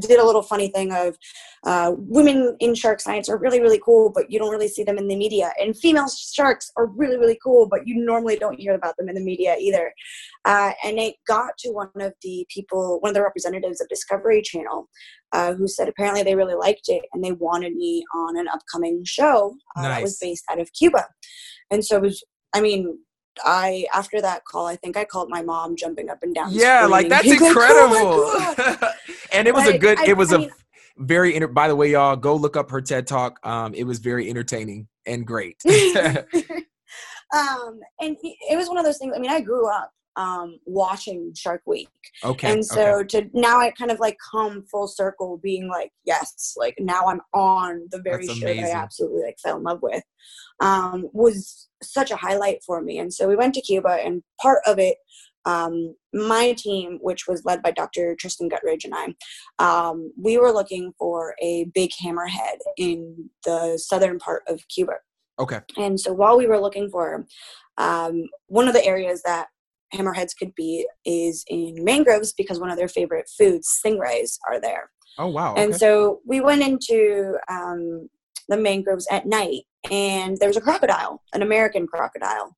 did a little funny thing of uh, women in shark science are really really cool but you don't really see them in the media. And female sharks are really really cool but you normally don't hear about them in the media either. Uh, and it got to one of the people one of the representatives of discovery channel uh, who said apparently they really liked it and they wanted me on an upcoming show nice. Uh, that was based out of cuba. And so it was i mean I after that call, I think I called my mom jumping up and down. Yeah, like that's incredible. Like, oh and it was but a good. I, it was I a mean, very. Inter- by the way, y'all go look up her TED talk. Um, it was very entertaining and great. um, and it was one of those things. I mean, I grew up um, watching Shark Week. Okay. And so okay. to now I kind of like come full circle being like, yes, like now I'm on the very show that I absolutely like fell in love with. Um, was such a highlight for me. And so we went to Cuba and part of it um, my team, which was led by Dr. Tristan Guttridge and I, um, we were looking for a big hammerhead in the southern part of Cuba. Okay. And so while we were looking for um, one of the areas that hammerheads could be is in mangroves because one of their favorite foods, stingrays, are there. Oh wow! Okay. And so we went into um, the mangroves at night, and there was a crocodile, an American crocodile,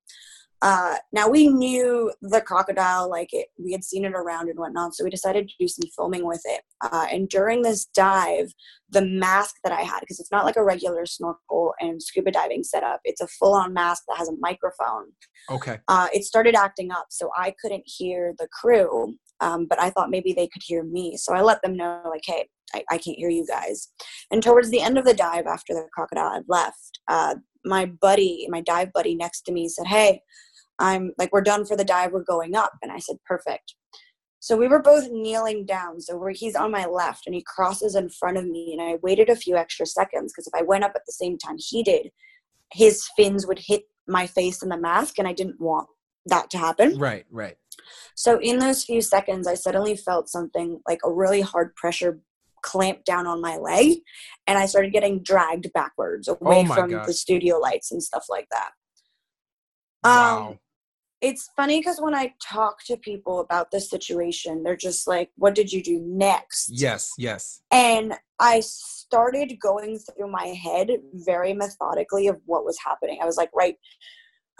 uh, now we knew the crocodile, like it, we had seen it around and whatnot, so we decided to do some filming with it. Uh, and during this dive, the mask that I had, because it's not like a regular snorkel and scuba diving setup, it's a full-on mask that has a microphone. Okay. Uh, it started acting up, so I couldn't hear the crew, um, but I thought maybe they could hear me. So I let them know, like, hey, I, I can't hear you guys. And towards the end of the dive, after the crocodile had left, uh, my buddy, my dive buddy next to me said, hey I'm like, we're done for the dive, we're going up. And I said, perfect. So we were both kneeling down. So where he's on my left and he crosses in front of me. And I waited a few extra seconds because if I went up at the same time he did, his fins would hit my face in the mask. And I didn't want that to happen. Right, right. So in those few seconds, I suddenly felt something like a really hard pressure clamp down on my leg. And I started getting dragged backwards away oh from the studio lights and stuff like that. Wow. Um, It's funny because when I talk to people about this situation, they're just like, What did you do next? Yes, yes. And I started going through my head very methodically of what was happening. I was like, Right,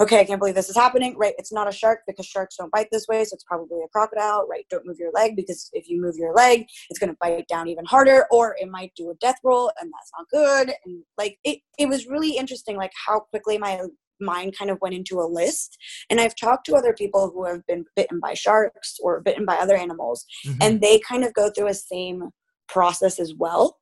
okay, I can't believe this is happening. Right, it's not a shark because sharks don't bite this way, so it's probably a crocodile. Right, don't move your leg because if you move your leg, it's going to bite down even harder, or it might do a death roll, and that's not good. And like, it, it was really interesting, like how quickly my mind kind of went into a list. And I've talked to other people who have been bitten by sharks or bitten by other animals, mm-hmm. and they kind of go through a same process as well.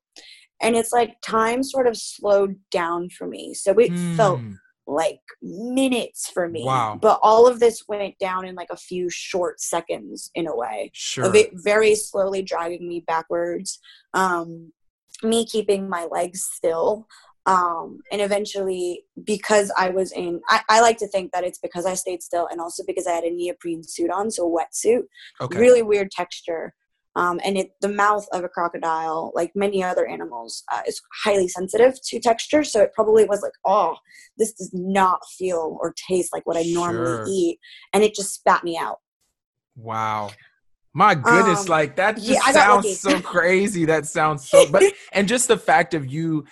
And it's like time sort of slowed down for me. So it mm. felt like minutes for me. Wow. But all of this went down in like a few short seconds in a way. Sure. Of it very slowly dragging me backwards. Um, me keeping my legs still um, and eventually because i was in I, I, like to think that it's because i stayed still and also because i had a neoprene suit on so a wetsuit okay. really weird texture um, and it the mouth of a crocodile like many other animals uh, is highly sensitive to texture so it probably was like oh this does not feel or taste like what i normally sure. eat and it just spat me out wow my goodness, um, like that just yeah, sounds so crazy. That sounds so but and just the fact of you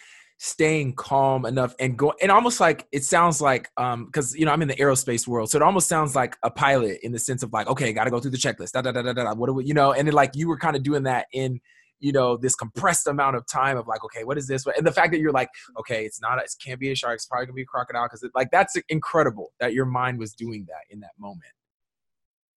staying calm enough and go and almost like it sounds like um because you know i'm in the aerospace world so it almost sounds like a pilot in the sense of like okay gotta go through the checklist da da da da da what do we you know and then like you were kind of doing that in you know this compressed amount of time of like okay what is this? And the fact that you're like okay it's not it can't be a shark it's probably gonna be a crocodile because like that's incredible that your mind was doing that in that moment.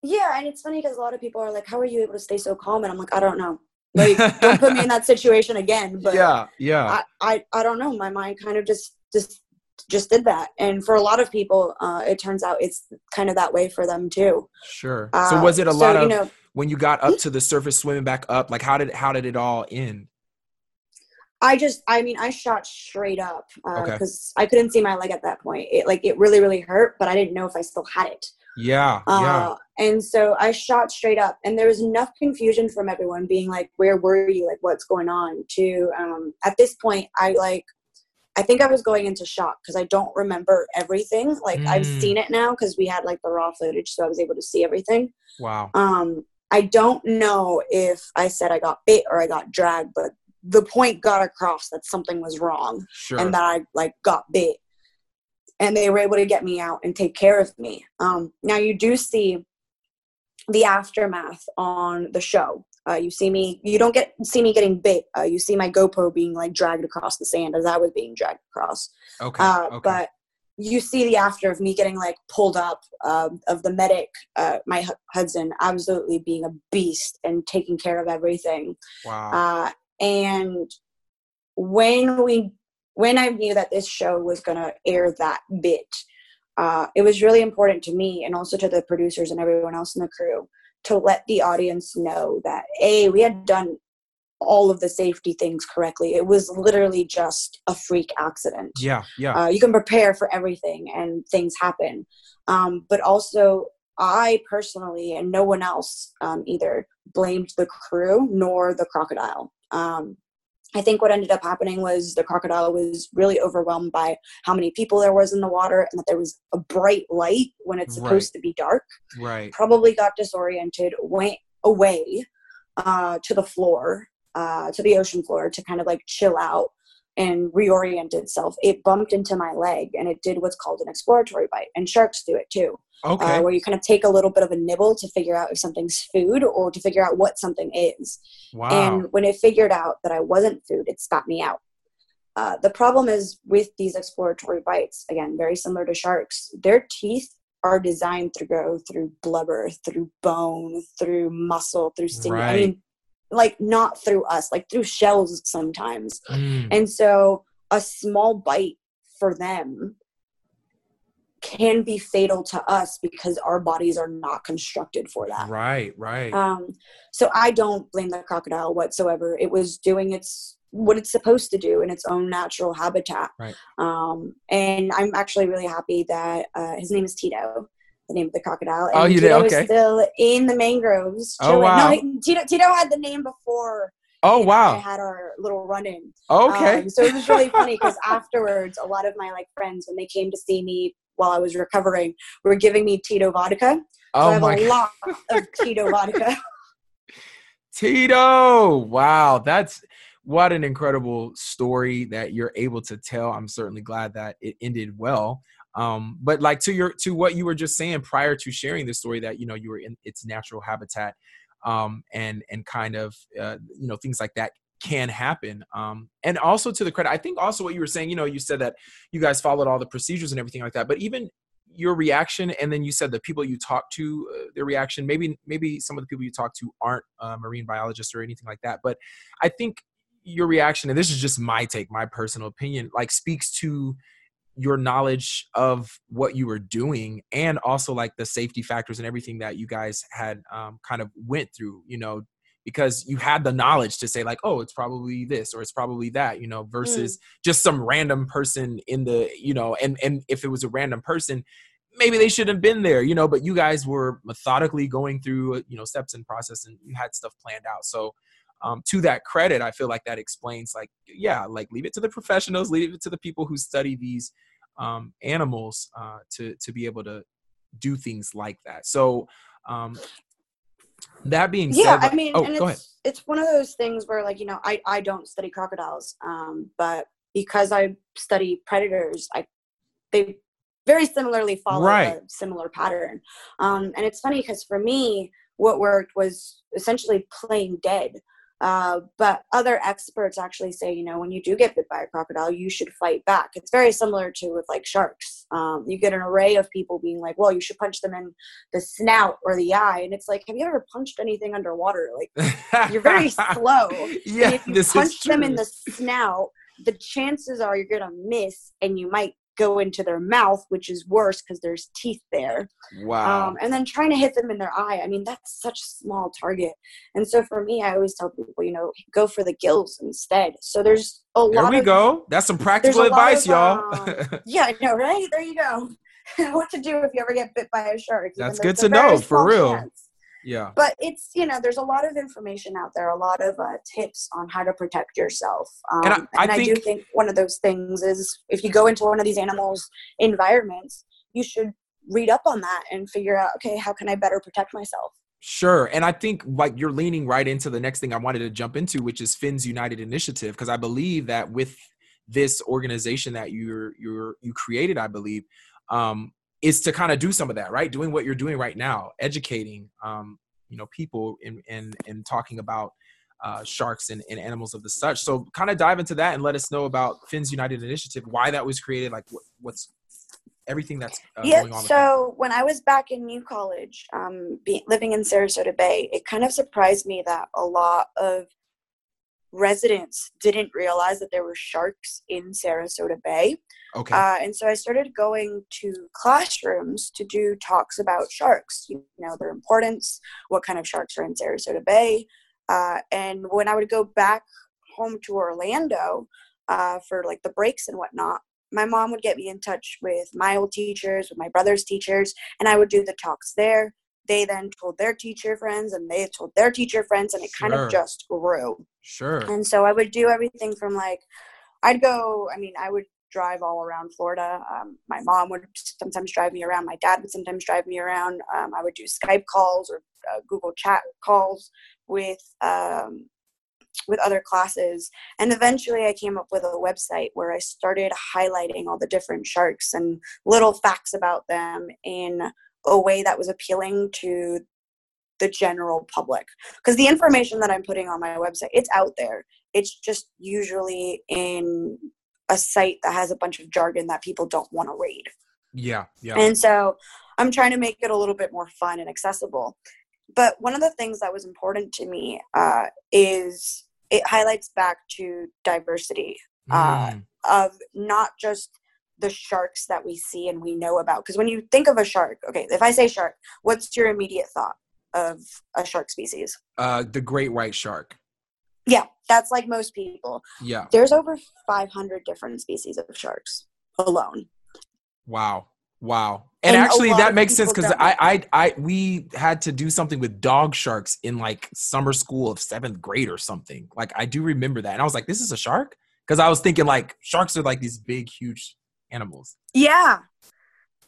Yeah and it's funny because a lot of people are like how are you able to stay so calm? And i'm like i don't know like, don't put me in that situation again. But yeah, yeah. I, I, I don't know. My mind kind of just, just, just did that. And for a lot of people, uh, it turns out it's kind of that way for them too. Sure. Uh, so was it a so, lot of you know, when you got up to the surface, swimming back up? Like, how did how did it all end? I just, I mean, I shot straight up because uh, okay. I couldn't see my leg at that point. It like it really, really hurt, but I didn't know if I still had it. Yeah, uh, yeah. And so I shot straight up, and there was enough confusion from everyone being like, "Where were you? Like, what's going on?" To um, at this point, I like, I think I was going into shock because I don't remember everything. Like, mm. I've seen it now because we had like the raw footage, so I was able to see everything. Wow. Um, I don't know if I said I got bit or I got dragged, but the point got across that something was wrong sure. and that I like got bit. And they were able to get me out and take care of me. Um, now you do see the aftermath on the show. Uh, you see me. You don't get see me getting bit. Uh, you see my GoPro being like dragged across the sand as I was being dragged across. Okay. Uh, okay. But you see the after of me getting like pulled up um, of the medic, uh, my Hudson, absolutely being a beast and taking care of everything. Wow. Uh, and when we, when I knew that this show was gonna air that bit, uh, it was really important to me and also to the producers and everyone else in the crew to let the audience know that a we had done all of the safety things correctly. It was literally just a freak accident. Yeah, yeah. Uh, you can prepare for everything and things happen. Um, but also, I personally and no one else um, either blamed the crew nor the crocodile. Um, I think what ended up happening was the crocodile was really overwhelmed by how many people there was in the water and that there was a bright light when it's supposed right. to be dark. Right. Probably got disoriented, went away uh, to the floor, uh, to the ocean floor to kind of like chill out and reorient itself. It bumped into my leg and it did what's called an exploratory bite, and sharks do it too. Okay. Uh, where you kind of take a little bit of a nibble to figure out if something's food or to figure out what something is. Wow. And when it figured out that I wasn't food, it spat me out. Uh, the problem is with these exploratory bites, again, very similar to sharks, their teeth are designed to go through blubber, through bone, through muscle, through skin. Right. I mean, like not through us, like through shells sometimes. Mm. And so a small bite for them can be fatal to us because our bodies are not constructed for that. Right, right. Um, so I don't blame the crocodile whatsoever. It was doing its what it's supposed to do in its own natural habitat. Right. Um, and I'm actually really happy that uh, his name is Tito, the name of the crocodile. And Oh, you did? Tito Okay. is still in the mangroves. Oh, wow. No, Tito, Tito had the name before oh wow! I had our little run-in. Okay. Um, so it was really funny because afterwards, a lot of my like friends, when they came to see me while I was recovering, were giving me Tito vodka. So I oh have my a lot of Tito vodka. Tito. Wow, that's what an incredible story that you're able to tell. I'm certainly glad that it ended well. Um, but like to your to what you were just saying prior to sharing this story that you know you were in its natural habitat um, and and kind of uh, you know things like that can happen. Um, and also to the credit, I think also what you were saying, you know, you said that you guys followed all the procedures and everything like that, but even your reaction and then you said the people you talked to uh, their reaction maybe maybe some of the people you talked to aren't uh, marine biologists or anything like that but i think your reaction and this is just my take my personal opinion like speaks to your knowledge of what you were doing and also like the safety factors and everything that you guys had um, kind of went through you know because you had the knowledge to say like oh it's probably this or it's probably that you know versus just some random person in the you know and and if it was a random person maybe they should have been there you know but you guys were methodically going through you know steps and process and you had stuff planned out. So um, to that credit i feel like that explains like yeah like leave it to the professionals leave it to the people who study these um, animals uh, to to be able to do things like that. So um, that being yeah, said I mean, oh and go it's, ahead it's one of those things where, like, you know, I, I don't study crocodiles, um, but because I study predators, I they very similarly follow Right. a similar pattern. Um, and it's funny because for me, what worked was essentially playing dead. Uh, but other experts actually say, you know, when you do get bit by a crocodile, you should fight back. It's very similar to with like sharks. Um, you get an array of people being like, well, you should punch them in the snout or the eye. And it's like, have you ever punched anything underwater? Like, you're very slow. yeah and if you punch them in the snout, the chances are you're gonna miss, and you might go into their mouth, which is worse because there's teeth there. wow Um, and then trying to hit them in their eye. I mean, that's such a small target. And so for me, I always tell people, you know, go for the gills instead. So there's a lot. there we of go that's some practical advice of, y'all yeah, I know, right? There you go. what to do if you ever get bit by a shark? That's good to know, for real. chance yeah but it's you know there's a lot of information out there a lot of uh, tips on how to protect yourself um, And and, I- I, I do think- think one of those things is if you go into one of these animals environments you should read up on that and figure out okay how can i better protect myself Sure. And I think like you're leaning right into the next thing I wanted to jump into, which is Fins United Initiative, because I believe that with this organization that you're you're you created, I believe, um, is to kind of do some of that, right? Doing what you're doing right now, educating um, you know, people and and in talking about uh, sharks and, and animals of the such. So kind of dive into that and let us know about Fins United Initiative, why that was created, like what, what's everything that's uh, yeah, so when I was back in New College, um, be, living in Sarasota Bay, it kind of surprised me that a lot of residents didn't realize that there were sharks in Sarasota Bay. Okay. Uh, and so I started going to classrooms to do talks about sharks, you know, their importance, what kind of sharks are in Sarasota Bay. Uh, and when I would go back home to Orlando uh, for like the breaks and whatnot, my mom would get me in touch with my old teachers, with my brother's teachers, and I would do the talks there. They then told their teacher friends, and they told their teacher friends, and it sure. kind of just grew. Sure. And so I would do everything from like, I'd go, I mean, I would drive all around Florida. Um, my mom would sometimes drive me around. My dad would sometimes drive me around. Um, I would do Skype calls or uh, Google Chat calls with um, with other classes. And eventually I came up with a website where I started highlighting all the different sharks and little facts about them in a way that was appealing to the general public. Because the information that I'm putting on my website, it's out there. It's just usually in a site that has a bunch of jargon that people don't want to read. Yeah, yeah. And so I'm trying to make it a little bit more fun and accessible. But one of the things that was important to me uh, is it highlights back to diversity uh, mm. of not just the sharks that we see and we know about. Because when you think of a shark, okay, if I say shark, what's your immediate thought of a shark species? Uh, the great white shark. Yeah, that's like most people. Yeah. There's over 500 different species of sharks alone. Wow. Wow. And, and actually that makes sense because I, I I we had to do something with dog sharks in like summer school of seventh grade or something. Like I do remember that. And I was like, this is a shark? Because I was thinking like sharks are like these big, huge animals. Yeah.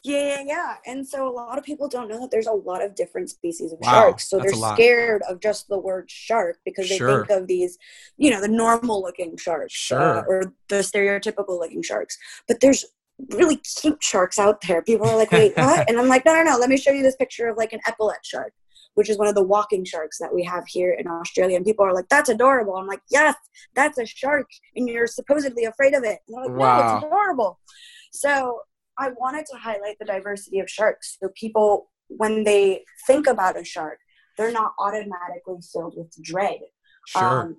Yeah, yeah, yeah. And so a lot of people don't know that there's a lot of different species of wow, sharks. So they're scared of just the word shark because they sure. think of these, you know, the normal looking sharks uh, sure. uh, or the stereotypical looking sharks. But there's really cute sharks out there. People are like, wait, what? And I'm like, no, no, no. Let me show you this picture of like an epaulet shark, which is one of the walking sharks that we have here in Australia. And people are like, that's adorable. I'm like, yes, that's a shark. And you're supposedly afraid of it. And they're like, wow. no, it's adorable. So I wanted to highlight the diversity of sharks. So people, when they think about a shark, they're not automatically filled with dread. Sure. Um,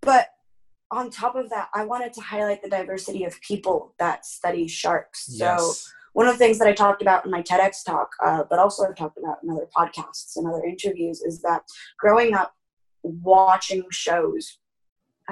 but on top of that, I wanted to highlight the diversity of people that study sharks. Yes. So one of the things that I talked about in my TEDx talk, uh, but also I've talked about in other podcasts and other interviews, is that growing up watching shows,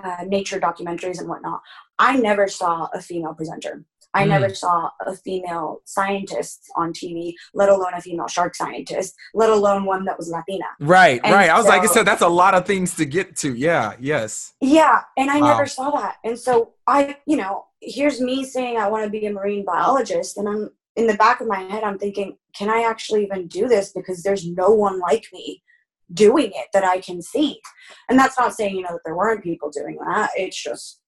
uh, nature documentaries and whatnot, I never saw a female presenter. I mm. never saw a female scientist on TV, let alone a female shark scientist, let alone one that was Latina. Right, and right. I was so, like, said, that's a lot of things to get to. Yeah, yes. Yeah, and I wow. never saw that. And so I, you know, here's me saying I want to be a marine biologist, and I'm in the back of my head, I'm thinking, can I actually even do this? Because there's no one like me doing it that I can see. And that's not saying, you know, that there weren't people doing that. It's just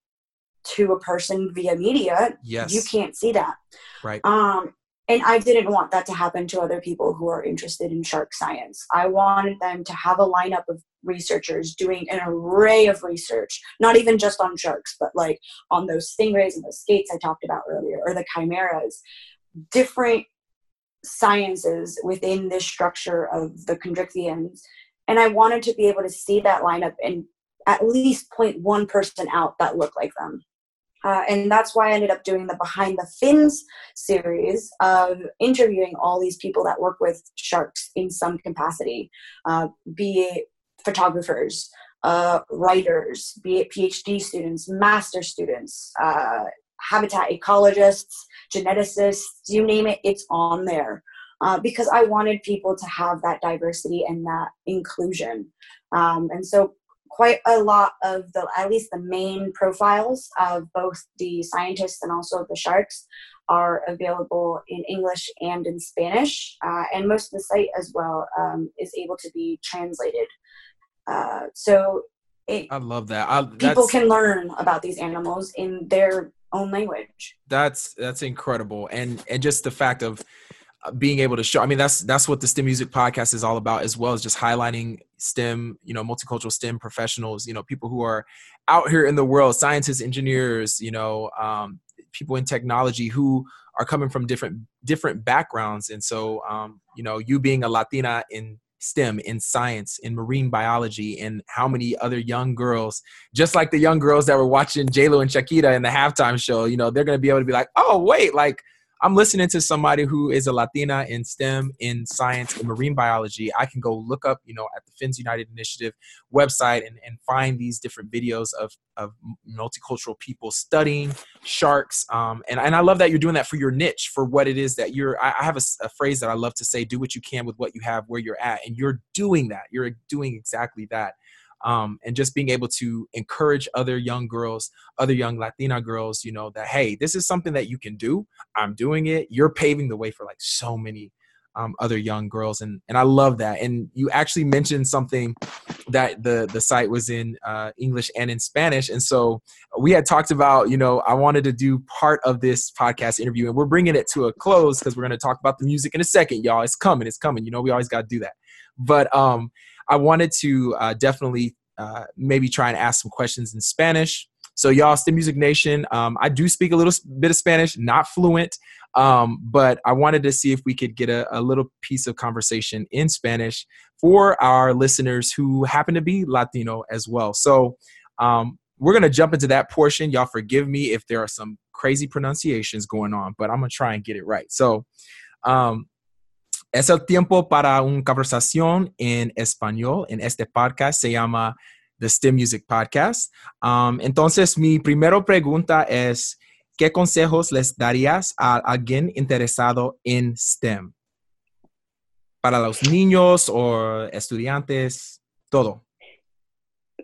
to a person via media, yes. you can't see that. Right. Um, and I didn't want that to happen to other people who are interested in shark science. I wanted them to have a lineup of researchers doing an array of research, not even just on sharks, but like on those stingrays and those skates I talked about earlier, or the chimeras, different sciences within this structure of the chondrichthyans. And I wanted to be able to see that lineup and at least point one person out that looked like them. Uh, and that's why I ended up doing the Behind the Fins series of interviewing all these people that work with sharks in some capacity, uh, be it photographers, uh, writers, be it PhD students, master students, uh, habitat ecologists, geneticists, you name it, it's on there. Uh, because I wanted people to have that diversity and that inclusion. Um, and so quite a lot of the at least the main profiles of both the scientists and also the sharks are available in English and in Spanish, uh, and most of the site as well um, is able to be translated. Uh, so it, I love that. I, people can learn about these animals in their own language. That's that's incredible, and and just the fact of being able to show. I mean, that's that's what the STEM Music Podcast is all about, as well as just highlighting STEM, you know, multicultural STEM professionals. You know, people who are out here in the world, scientists, engineers, you know, um, people in technology who are coming from different different backgrounds, and so um, you know, you being a Latina in STEM, in science, in marine biology, and how many other young girls, just like the young girls that were watching JLo and Shakira in the halftime show, you know, they're going to be able to be like, oh, wait, like I'm listening to somebody who is a Latina in STEM, in science, in marine biology. I can go look up, you know, at the Fins United Initiative website and, and find these different videos of, of multicultural people studying sharks. Um, and, and I love that you're doing that for your niche, for what it is that you're. I, I have a, a phrase that I love to say do what you can with what you have where you're at. And you're doing that. You're doing exactly that um, and just being able to encourage other young girls, other young Latina girls, you know, that hey, this is something that you can do. I'm doing it. You're paving the way for like so many um, other young girls, and and I love that. And you actually mentioned something that the the site was in uh, English and in Spanish, and so we had talked about, you know, I wanted to do part of this podcast interview, and we're bringing it to a close because we're going to talk about the music in a second, y'all. It's coming, it's coming. You know, we always got to do that, but um I wanted to uh, definitely uh, maybe try and ask some questions in Spanish. So, y'all, STEM Music Nation, um, I do speak a little bit of Spanish, not fluent, um, but I wanted to see if we could get a, a, little piece of conversation in Spanish for our listeners who happen to be Latino as well. So, um, we're going to jump into that portion. Y'all forgive me if there are some crazy pronunciations going on, but I'm going to try and get it right. So, um, Es el tiempo para una conversación en español en este podcast. Se llama The STEM Music Podcast. Um, entonces, mi primera pregunta es, ¿qué consejos les darías a alguien interesado en STEM? Para los niños o estudiantes, todo.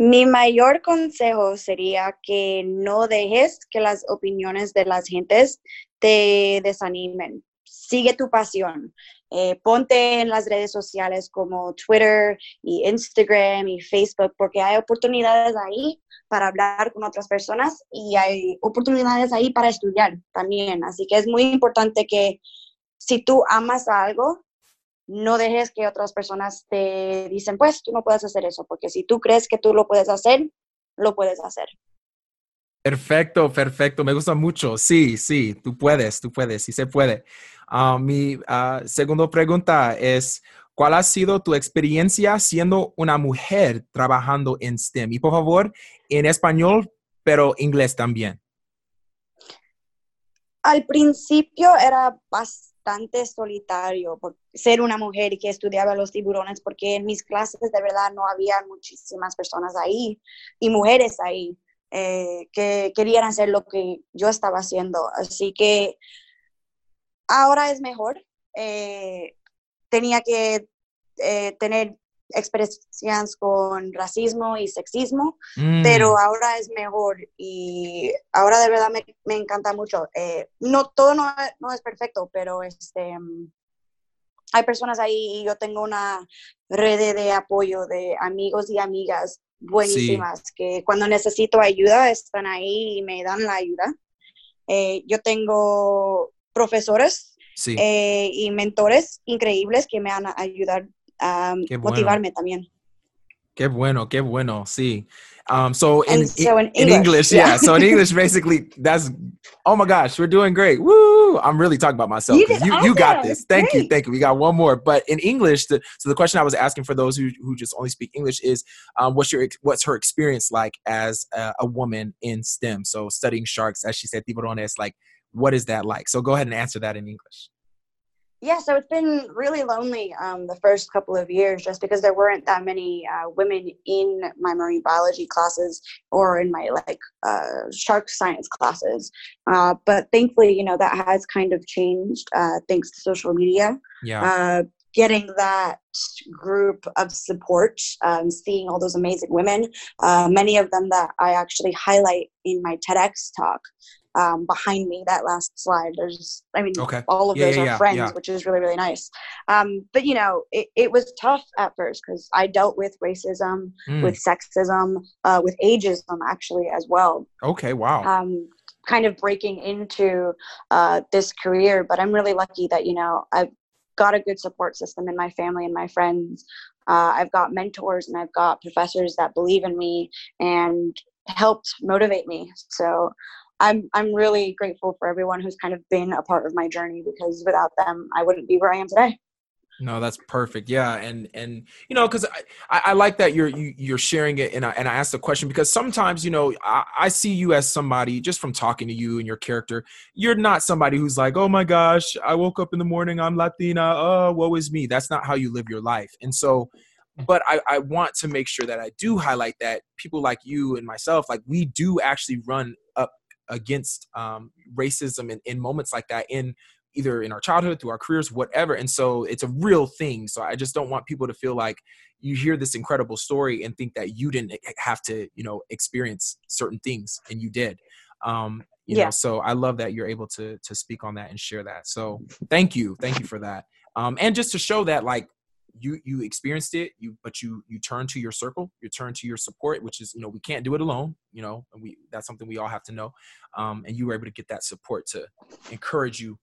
Mi mayor consejo sería que no dejes que las opiniones de las gentes te desanimen. Sigue tu pasión. Eh, ponte en las redes sociales como Twitter y Instagram y Facebook porque hay oportunidades ahí para hablar con otras personas y hay oportunidades ahí para estudiar también. Así que es muy importante que si tú amas algo, no dejes que otras personas te dicen, pues tú no puedes hacer eso, porque si tú crees que tú lo puedes hacer, lo puedes hacer. Perfecto, perfecto. Me gusta mucho. Sí, sí, tú puedes, tú puedes, sí se puede. Uh, mi uh, segunda pregunta es, ¿cuál ha sido tu experiencia siendo una mujer trabajando en STEM? Y por favor, en español, pero inglés también. Al principio era bastante solitario por ser una mujer que estudiaba los tiburones, porque en mis clases de verdad no había muchísimas personas ahí y mujeres ahí. Eh, que querían hacer lo que yo estaba haciendo. Así que ahora es mejor. Eh, tenía que eh, tener experiencias con racismo y sexismo, mm. pero ahora es mejor y ahora de verdad me, encanta mucho. no, todo no, no, es perfecto, pero este, hay personas ahí y yo tengo una red de apoyo de amigos y amigas buenísimas, que cuando necesito ayuda están ahí y me dan la ayuda. Eh, yo tengo profesores eh, y mentores increíbles que me van a ayudar a motivarme también. Qué bueno, qué bueno, sí. Um, so in, so in, English, in English yeah. yeah. so in English, basically, that's oh my gosh, we're doing great. Woo! I'm really talking about myself. You, you, awesome. you, got this. Thank great. you, thank you. We got one more, but in English, the, so the question I was asking for those who, who just only speak English is, um, what's your what's her experience like as a, a woman in STEM? So studying sharks, as she said, tiburones. Like, what is that like? So go ahead and answer that in English yeah, so it's been really lonely um, the first couple of years just because there weren't that many uh, women in my marine biology classes or in my like uh, shark science classes. Uh, but thankfully, you know, that has kind of changed uh, thanks to social media. Yeah. Uh, getting that group of support, um, seeing all those amazing women, uh, many of them that I actually highlight in my TEDx talk. Um, behind me. That last slide. There's, I mean, okay. all of yeah, those yeah, are yeah, friends, which is really really nice. Um, but you know, it, it was tough at first because I dealt with racism, mm. with sexism, uh, with ageism actually as well. Okay. Wow. Um, kind of breaking into uh, this career, but I'm really lucky that you know I've got a good support system in my family and my friends. Uh, I've got mentors and I've got professors that believe in me and helped motivate me. So I'm I'm really grateful for everyone who's kind of been a part of my journey because without them I wouldn't be where I am today. No, that's perfect. Yeah, and and you know, because I, I like that you're you, you're sharing it, and I, and I asked the question because sometimes you know I, I see you as somebody just from talking to you and your character, you're not somebody who's like, oh my gosh, I woke up in the morning, I'm Latina, oh, woe is me. That's not how you live your life, and so, but I I want to make sure that I do highlight that people like you and myself, like we do actually run against um, racism in, in moments like that in either in our childhood through our careers whatever and so it's a real thing so i just don't want people to feel like you hear this incredible story and think that you didn't have to you know experience certain things and you did um you yeah. know so i love that you're able to to speak on that and share that so thank you thank you for that um and just to show that like you you experienced it you but you you turn to your circle you turn to your support which is you know we can't do it alone you know and we that's something we all have to know um and you were able to get that support to encourage you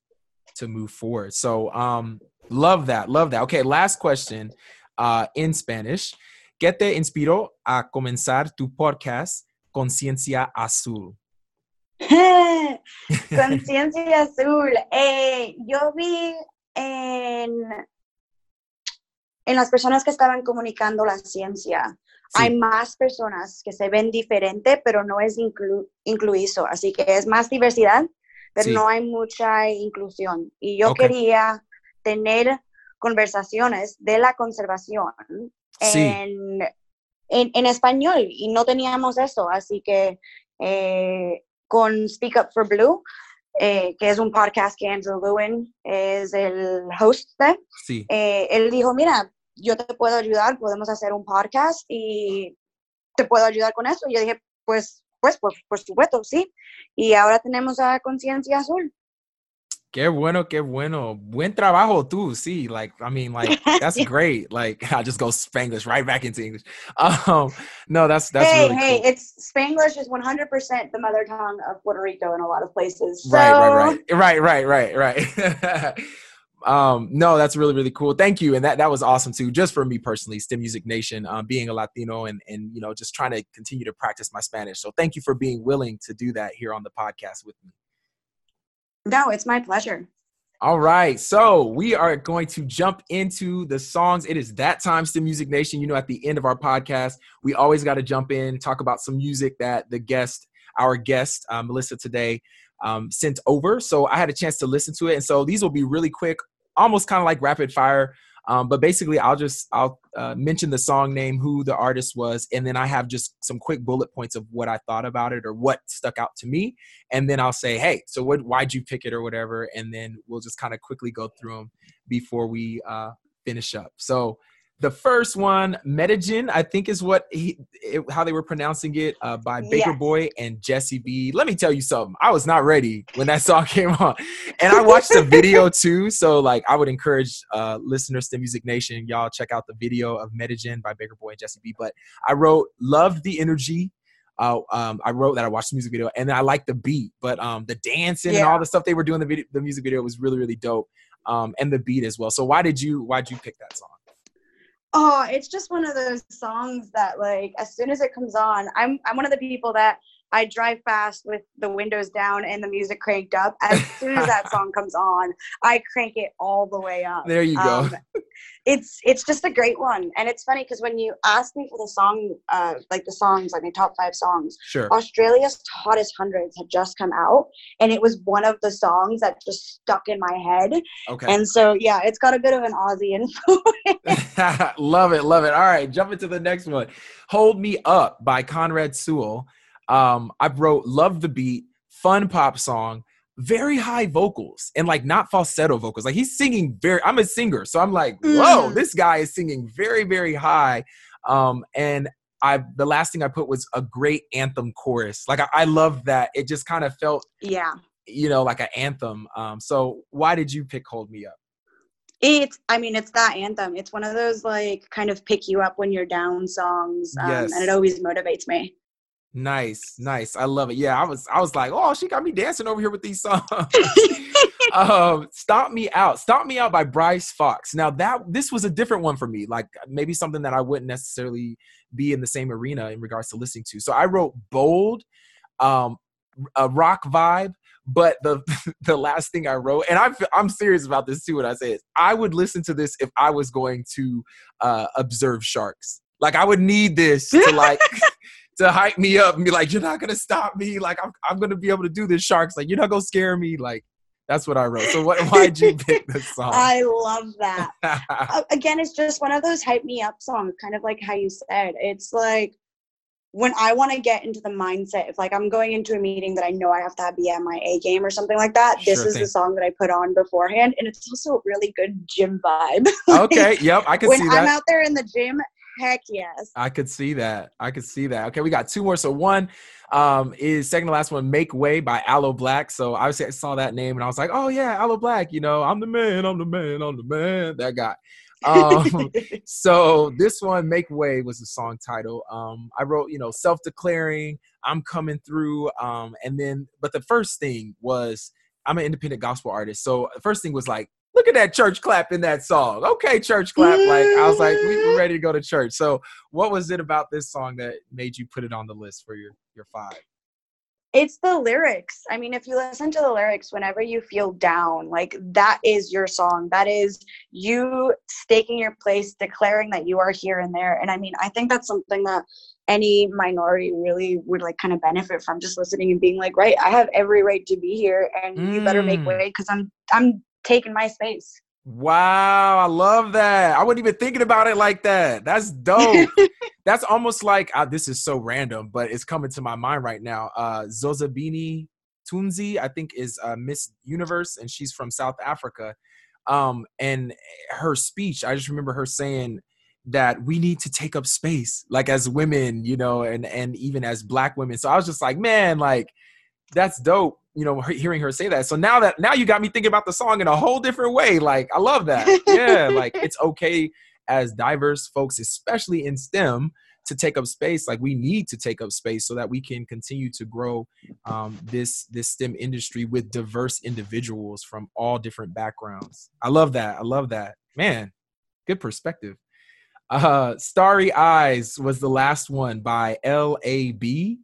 to move forward. So um, love that, love that. Okay, last question uh, in Spanish. ¿Qué te inspiró a comenzar tu podcast Conciencia Azul? Conciencia Azul. Eh, yo vi en, en las personas que estaban comunicando la ciencia. Hay más personas que se ven diferente, pero no es inclu incluido. Así que es más diversidad, pero no hay mucha inclusión. Y yo quería tener conversaciones de la conservación en, en, español y no teníamos eso, así que eh, con Speak Up for Blue, eh, que es un podcast que Andrew Lewin es el host de, eh, él dijo, mira, yo te puedo ayudar, podemos hacer un podcast y te puedo ayudar con eso. Y yo dije, pues pues por, por supuesto, sí. Y ahora tenemos a Conciencia Azul. Qué bueno, qué bueno. Buen trabajo tú, sí. Like, I mean, like, that's great. Like, I just go Spanglish right back into English. Um, no, that's that's hey, really hey, cool. it's Spanglish is 100% the mother tongue of Puerto Rico in a lot of places. So. Right, right, right, right, right, right, right. Um no that's really really cool. Thank you. And that that was awesome too just for me personally stem music nation um, being a latino and and you know just trying to continue to practice my spanish. So thank you for being willing to do that here on the podcast with me. No it's my pleasure. All right. So we are going to jump into the songs. It is that time stem music nation. You know at the end of our podcast we always got to jump in talk about some music that the guest our guest uh, melissa today um, sent over. So I had a chance to listen to it. And so these will be really quick, almost kind of like rapid fire. Um, but basically, I'll just I'll uh, mention the song name, who the artist was, and then I have just some quick bullet points of what I thought about it or what stuck out to me, and then I'll say, hey, so what? Why'd you pick it or whatever, and then we'll just kind of quickly go through them before we uh, finish up. So the first one, Meditjin, I think is what he it, how they were pronouncing it uh, by Baker yes. Boy and JessB. Let me tell you something. I was not ready when that song came on, and I watched the video too. So like, I would encourage uh, listeners to Music Nation, y'all check out the video of Meditjin by Baker Boy and JessB. But I wrote, loved the energy. Uh, um, I wrote that I watched the music video and I liked the beat, but um, the dancing yeah. and all the stuff they were doing the video, the music video was really really dope, um, and the beat as well. So why did you why did you pick that song? Oh it's just one of those songs that like as soon as it comes on i'm i'm one of the people that I drive fast with the windows down and the music cranked up. As soon as that song comes on, I crank it all the way up. There you go. Um, it's it's just a great one, and it's funny because when you asked me for the song, uh, like the songs, like my top five songs, sure. Australia's hottest hundreds had just come out, and it was one of the songs that just stuck in my head. Okay. And so yeah, it's got a bit of an Aussie influence. love it, love it. All right, jump into the next one. "Hold Me Up" by Conrad Sewell. Um, I wrote "Love the Beat," fun pop song very high vocals and like not falsetto vocals. Like he's singing very, I'm a singer. So I'm like, whoa, mm. this guy is singing very, very high. Um, and I the last thing I put was a great anthem chorus. Like I, I love that. It just kind of felt yeah, you know, like an anthem. Um, so why did you pick "Hold Me Up"? It's, I mean, it's that anthem. It's one of those like kind of pick you up when you're down songs, um, yes. and it always motivates me. Nice, nice. I love it. Yeah, I was, I was like, oh, she got me dancing over here with these songs. um, "Stomp Me Out," "Stomp Me Out" by Bryce Fox. Now that this was a different one for me, like maybe something that I wouldn't necessarily be in the same arena in regards to listening to. So I wrote bold, um, a rock vibe, but the the last thing I wrote, and I'm I'm serious about this too. When I say I would listen to this if I was going to uh, observe sharks. Like I would need this to like to hype me up and be like, "You're not gonna stop me. Like I'm I'm gonna be able to do this." Sharks, like you're not gonna scare me. Like that's what I wrote. So what? Why'd you pick this song? I love that. Again, it's just one of those hype me up songs, kind of like how you said. It's like when I want to get into the mindset, if like I'm going into a meeting that I know I have to be at my A game or something like that, sure this is thing. the song that I put on beforehand, and it's also a really good gym vibe. like, okay, yep, I can see that. When I'm out there in the gym, heck yes. I could see that. I could see that. Okay, we got two more. So one um is second to last one, "Make Way" by Aloe Blacc. So obviously I saw that name and I was like, oh yeah, Aloe Blacc. You know, I'm the man. I'm the man. I'm the man. That guy um, so this one, "Make Way," was the song title. Um, I wrote, you know, self-declaring, "I'm coming through," um, and then, but the first thing was, I'm an independent gospel artist, so the first thing was like, look at that church clap in that song. Okay, church clap. Like I was like, we, are ready to go to church. So, what was it about this song that made you put it on the list for your your five? it's the lyrics. I mean, if you listen to the lyrics whenever you feel down, like that is your song. That is you staking your place, declaring that you are here and there. And I mean, I think that's something that any minority really would like kind of benefit from just listening and being like, right, I have every right to be here and mm. you better make mm. way because I'm I'm taking my space. Wow, I love that. I wasn't even thinking about it like that. That's dope. That's almost like uh, this is so random, but it's coming to my mind right now. Uh, Zozibini Tunzi, I think, is uh, Miss Universe, and she's from South Africa. Um, and her speech, I just remember her saying that we need to take up space, like as women, you know, and and even as Black women. So I was just like, man, like that's dope you know hearing her say that. So now that now you got me thinking about the song in a whole different way. Like i love that. Yeah like it's okay as diverse folks especially in stem to take up space. Like we need to take up space so that we can continue to grow um, this this stem industry with diverse individuals from all different backgrounds. I love that. I love that. Man good perspective. Uh starry eyes was the last one by LAB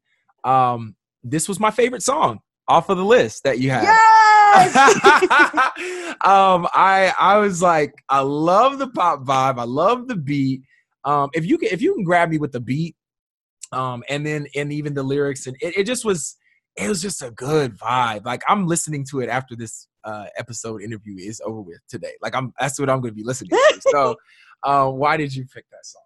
um this was my favorite song off of the list that you have. Yes! um, I I was like, I love the pop vibe. I love the beat. Um, if you can if you can grab me with the beat, um, and then and even the lyrics, and it, it just was it was just a good vibe. Like I'm listening to it after this uh, episode interview is over with today. Like I'm that's what I'm going to be listening to. So, uh, why did you pick that song?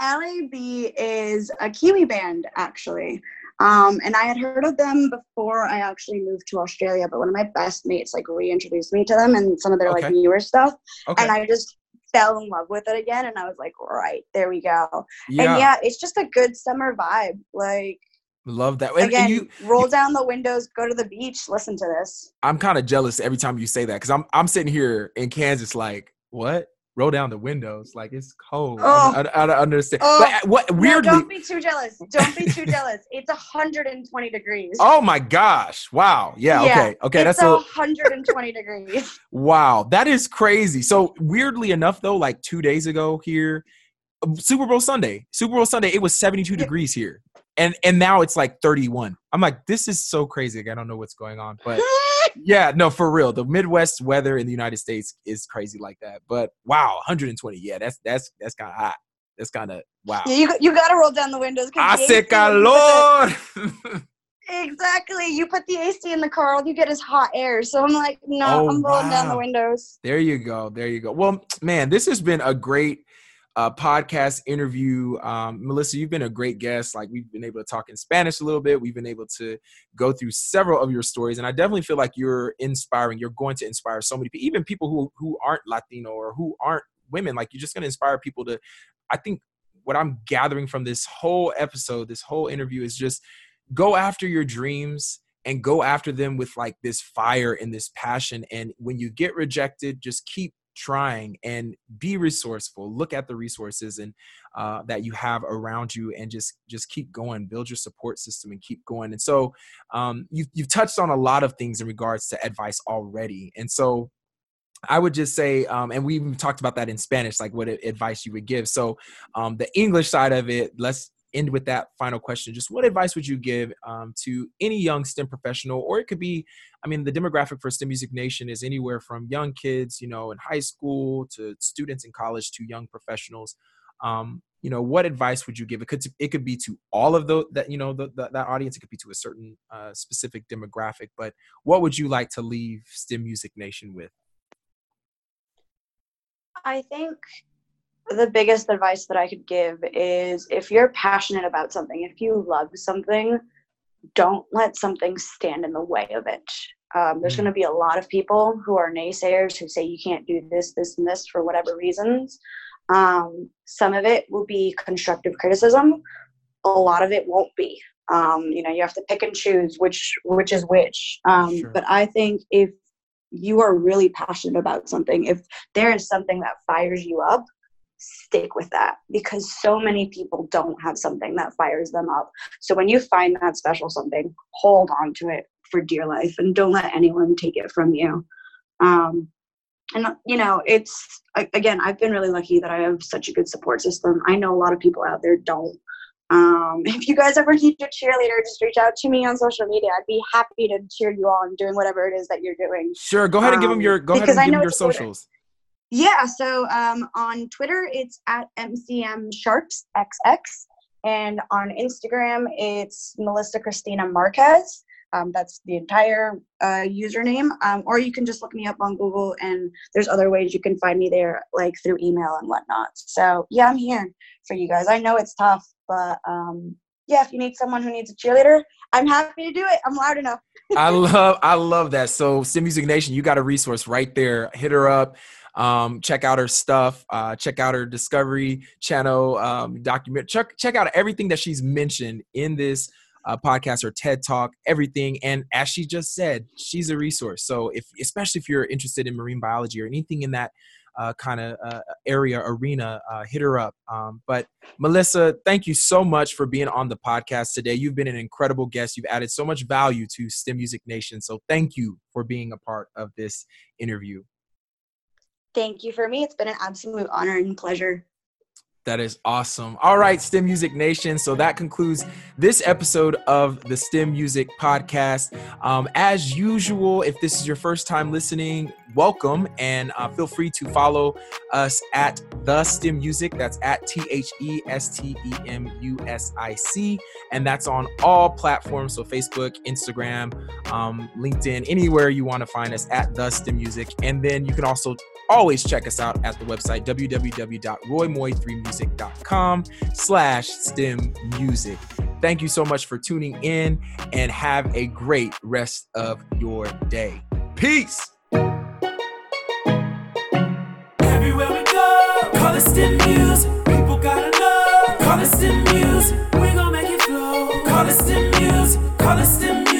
LAB is a Kiwi band, actually. Um, and I had heard of them before I actually moved to Australia, but one of my best mates like reintroduced me to them and some of their okay. like newer stuff. Okay. And I just fell in love with it again. And I was like, right, there we go. Yeah. And yeah, it's just a good summer vibe. Like, Love that. And, Again, and you roll down the windows, go to the beach, listen to this. I'm kind of jealous every time you say that because I'm I'm sitting here in Kansas like, what? Roll down the windows. Like it's cold. Oh. I, I, I, don't understand. Oh. But what weirdly? No, don't be too jealous. Don't be too jealous. It's 120 degrees. Oh my gosh! Wow. Yeah. yeah okay. Okay. That's a 120 degrees. Wow, that is crazy. So weirdly enough, though, like two days ago here, um, Super Bowl Sunday, Super Bowl Sunday, it was 72 degrees here, and and now it's like 31. I'm like, this is so crazy. I don't know what's going on, but yeah, no, for real. The Midwest weather in the United States is crazy like that. But wow, 120. Yeah, that's that's that's kind of hot. That's kind of wow. Yeah, you you got to roll down the windows. Hace calor. exactly. You put the AC in the car, all you get is hot air. So I'm like, no, oh, I'm rolling wow. down the windows. There you go. There you go. Well, man, this has been a great uh, podcast interview. Um, Melissa, you've been a great guest. Like we've been able to talk in Spanish a little bit. We've been able to go through several of your stories, and I definitely feel like you're inspiring. You're going to inspire so many people, even people who who aren't Latino or who aren't women. Like you're just going to inspire people to. I think what I'm gathering from this whole episode, this whole interview is just go after your dreams and go after them with like this fire and this passion. And when you get rejected, just keep trying and be resourceful. Look at the resources and uh, that you have around you and just just keep going. Build your support system and keep going. And so um, you've, you've touched on a lot of things in regards to advice already. And so I would just say, um, and we even talked about that in Spanish, like what advice you would give. So, um, the English side of it, let's end with that final question. Just what advice would you give um, to any young STEM professional, or it could be, I mean, the demographic for STEM Music Nation is anywhere from young kids, you know, in high school to students in college to young professionals. Um, you know, what advice would you give? It could it could be to all of the that you know the, the, that audience. It could be to a certain uh, specific demographic. But what would you like to leave STEM Music Nation with? I think the biggest advice that I could give is if you're passionate about something, if you love something, don't let something stand in the way of it. Um, there's going to mm. be a lot of people who are naysayers who say you can't do this, this, and this for whatever reasons. Um, some of it will be constructive criticism. A lot of it won't be. Um, you know, you have to pick and choose which which is which. Um, sure. But I think if you are really passionate about something, if there is something that fires you up, stick with that because so many people don't have something that fires them up. So when you find that special something, hold on to it for dear life and don't let anyone take it from you. Um, and you know, it's again, I've been really lucky that I have such a good support system. I know a lot of people out there don't. Um, if you guys ever need a cheerleader, just reach out to me on social media. I'd be happy to cheer you on doing whatever it is that you're doing. Sure, go ahead and give them your go ahead and give them your socials. Yeah, so um, on Twitter, it's at MCM Sharks XX. And on Instagram, it's Melissa Cristina Marquez. Um, that's the entire uh, username. Um, or you can just look me up on Google, and there's other ways you can find me there, like through email and whatnot. So, yeah, I'm here for you guys. I know it's tough, but um, yeah, if you need someone who needs a cheerleader, I'm happy to do it. I'm loud enough. I love, I love that. So, STEM Music Nation, you got a resource right there. Hit her up. Um, check out her stuff. Uh, check out her Discovery Channel um, document. Check check out everything that she's mentioned in this uh, podcast or TED Talk. Everything, and as she just said, she's a resource. So if especially if you're interested in marine biology or anything in that uh, kind of uh, area arena, uh, hit her up. Um, but Melissa, thank you so much for being on the podcast today. You've been an incredible guest. You've added so much value to STEM Music Nation. So thank you for being a part of this interview. Thank you for me. It's been an absolute honor and pleasure. That is awesome. All right, STEM Music Nation. So that concludes this episode of the STEM Music Podcast. Um, as usual, if this is your first time listening, welcome and uh, feel free to follow us at the STEM Music. That's at T H E S T E M U S I C. And that's on all platforms. So Facebook, Instagram, um, LinkedIn, anywhere you want to find us at the STEM Music. And then you can also always check us out at the website www.roymoye3music.com slash stem music. Thank you so much for tuning in and have a great rest of your day. Peace. Everywhere we go call it stem music. People gotta know call it stem music. We make it flow. Call it stem music call it stem music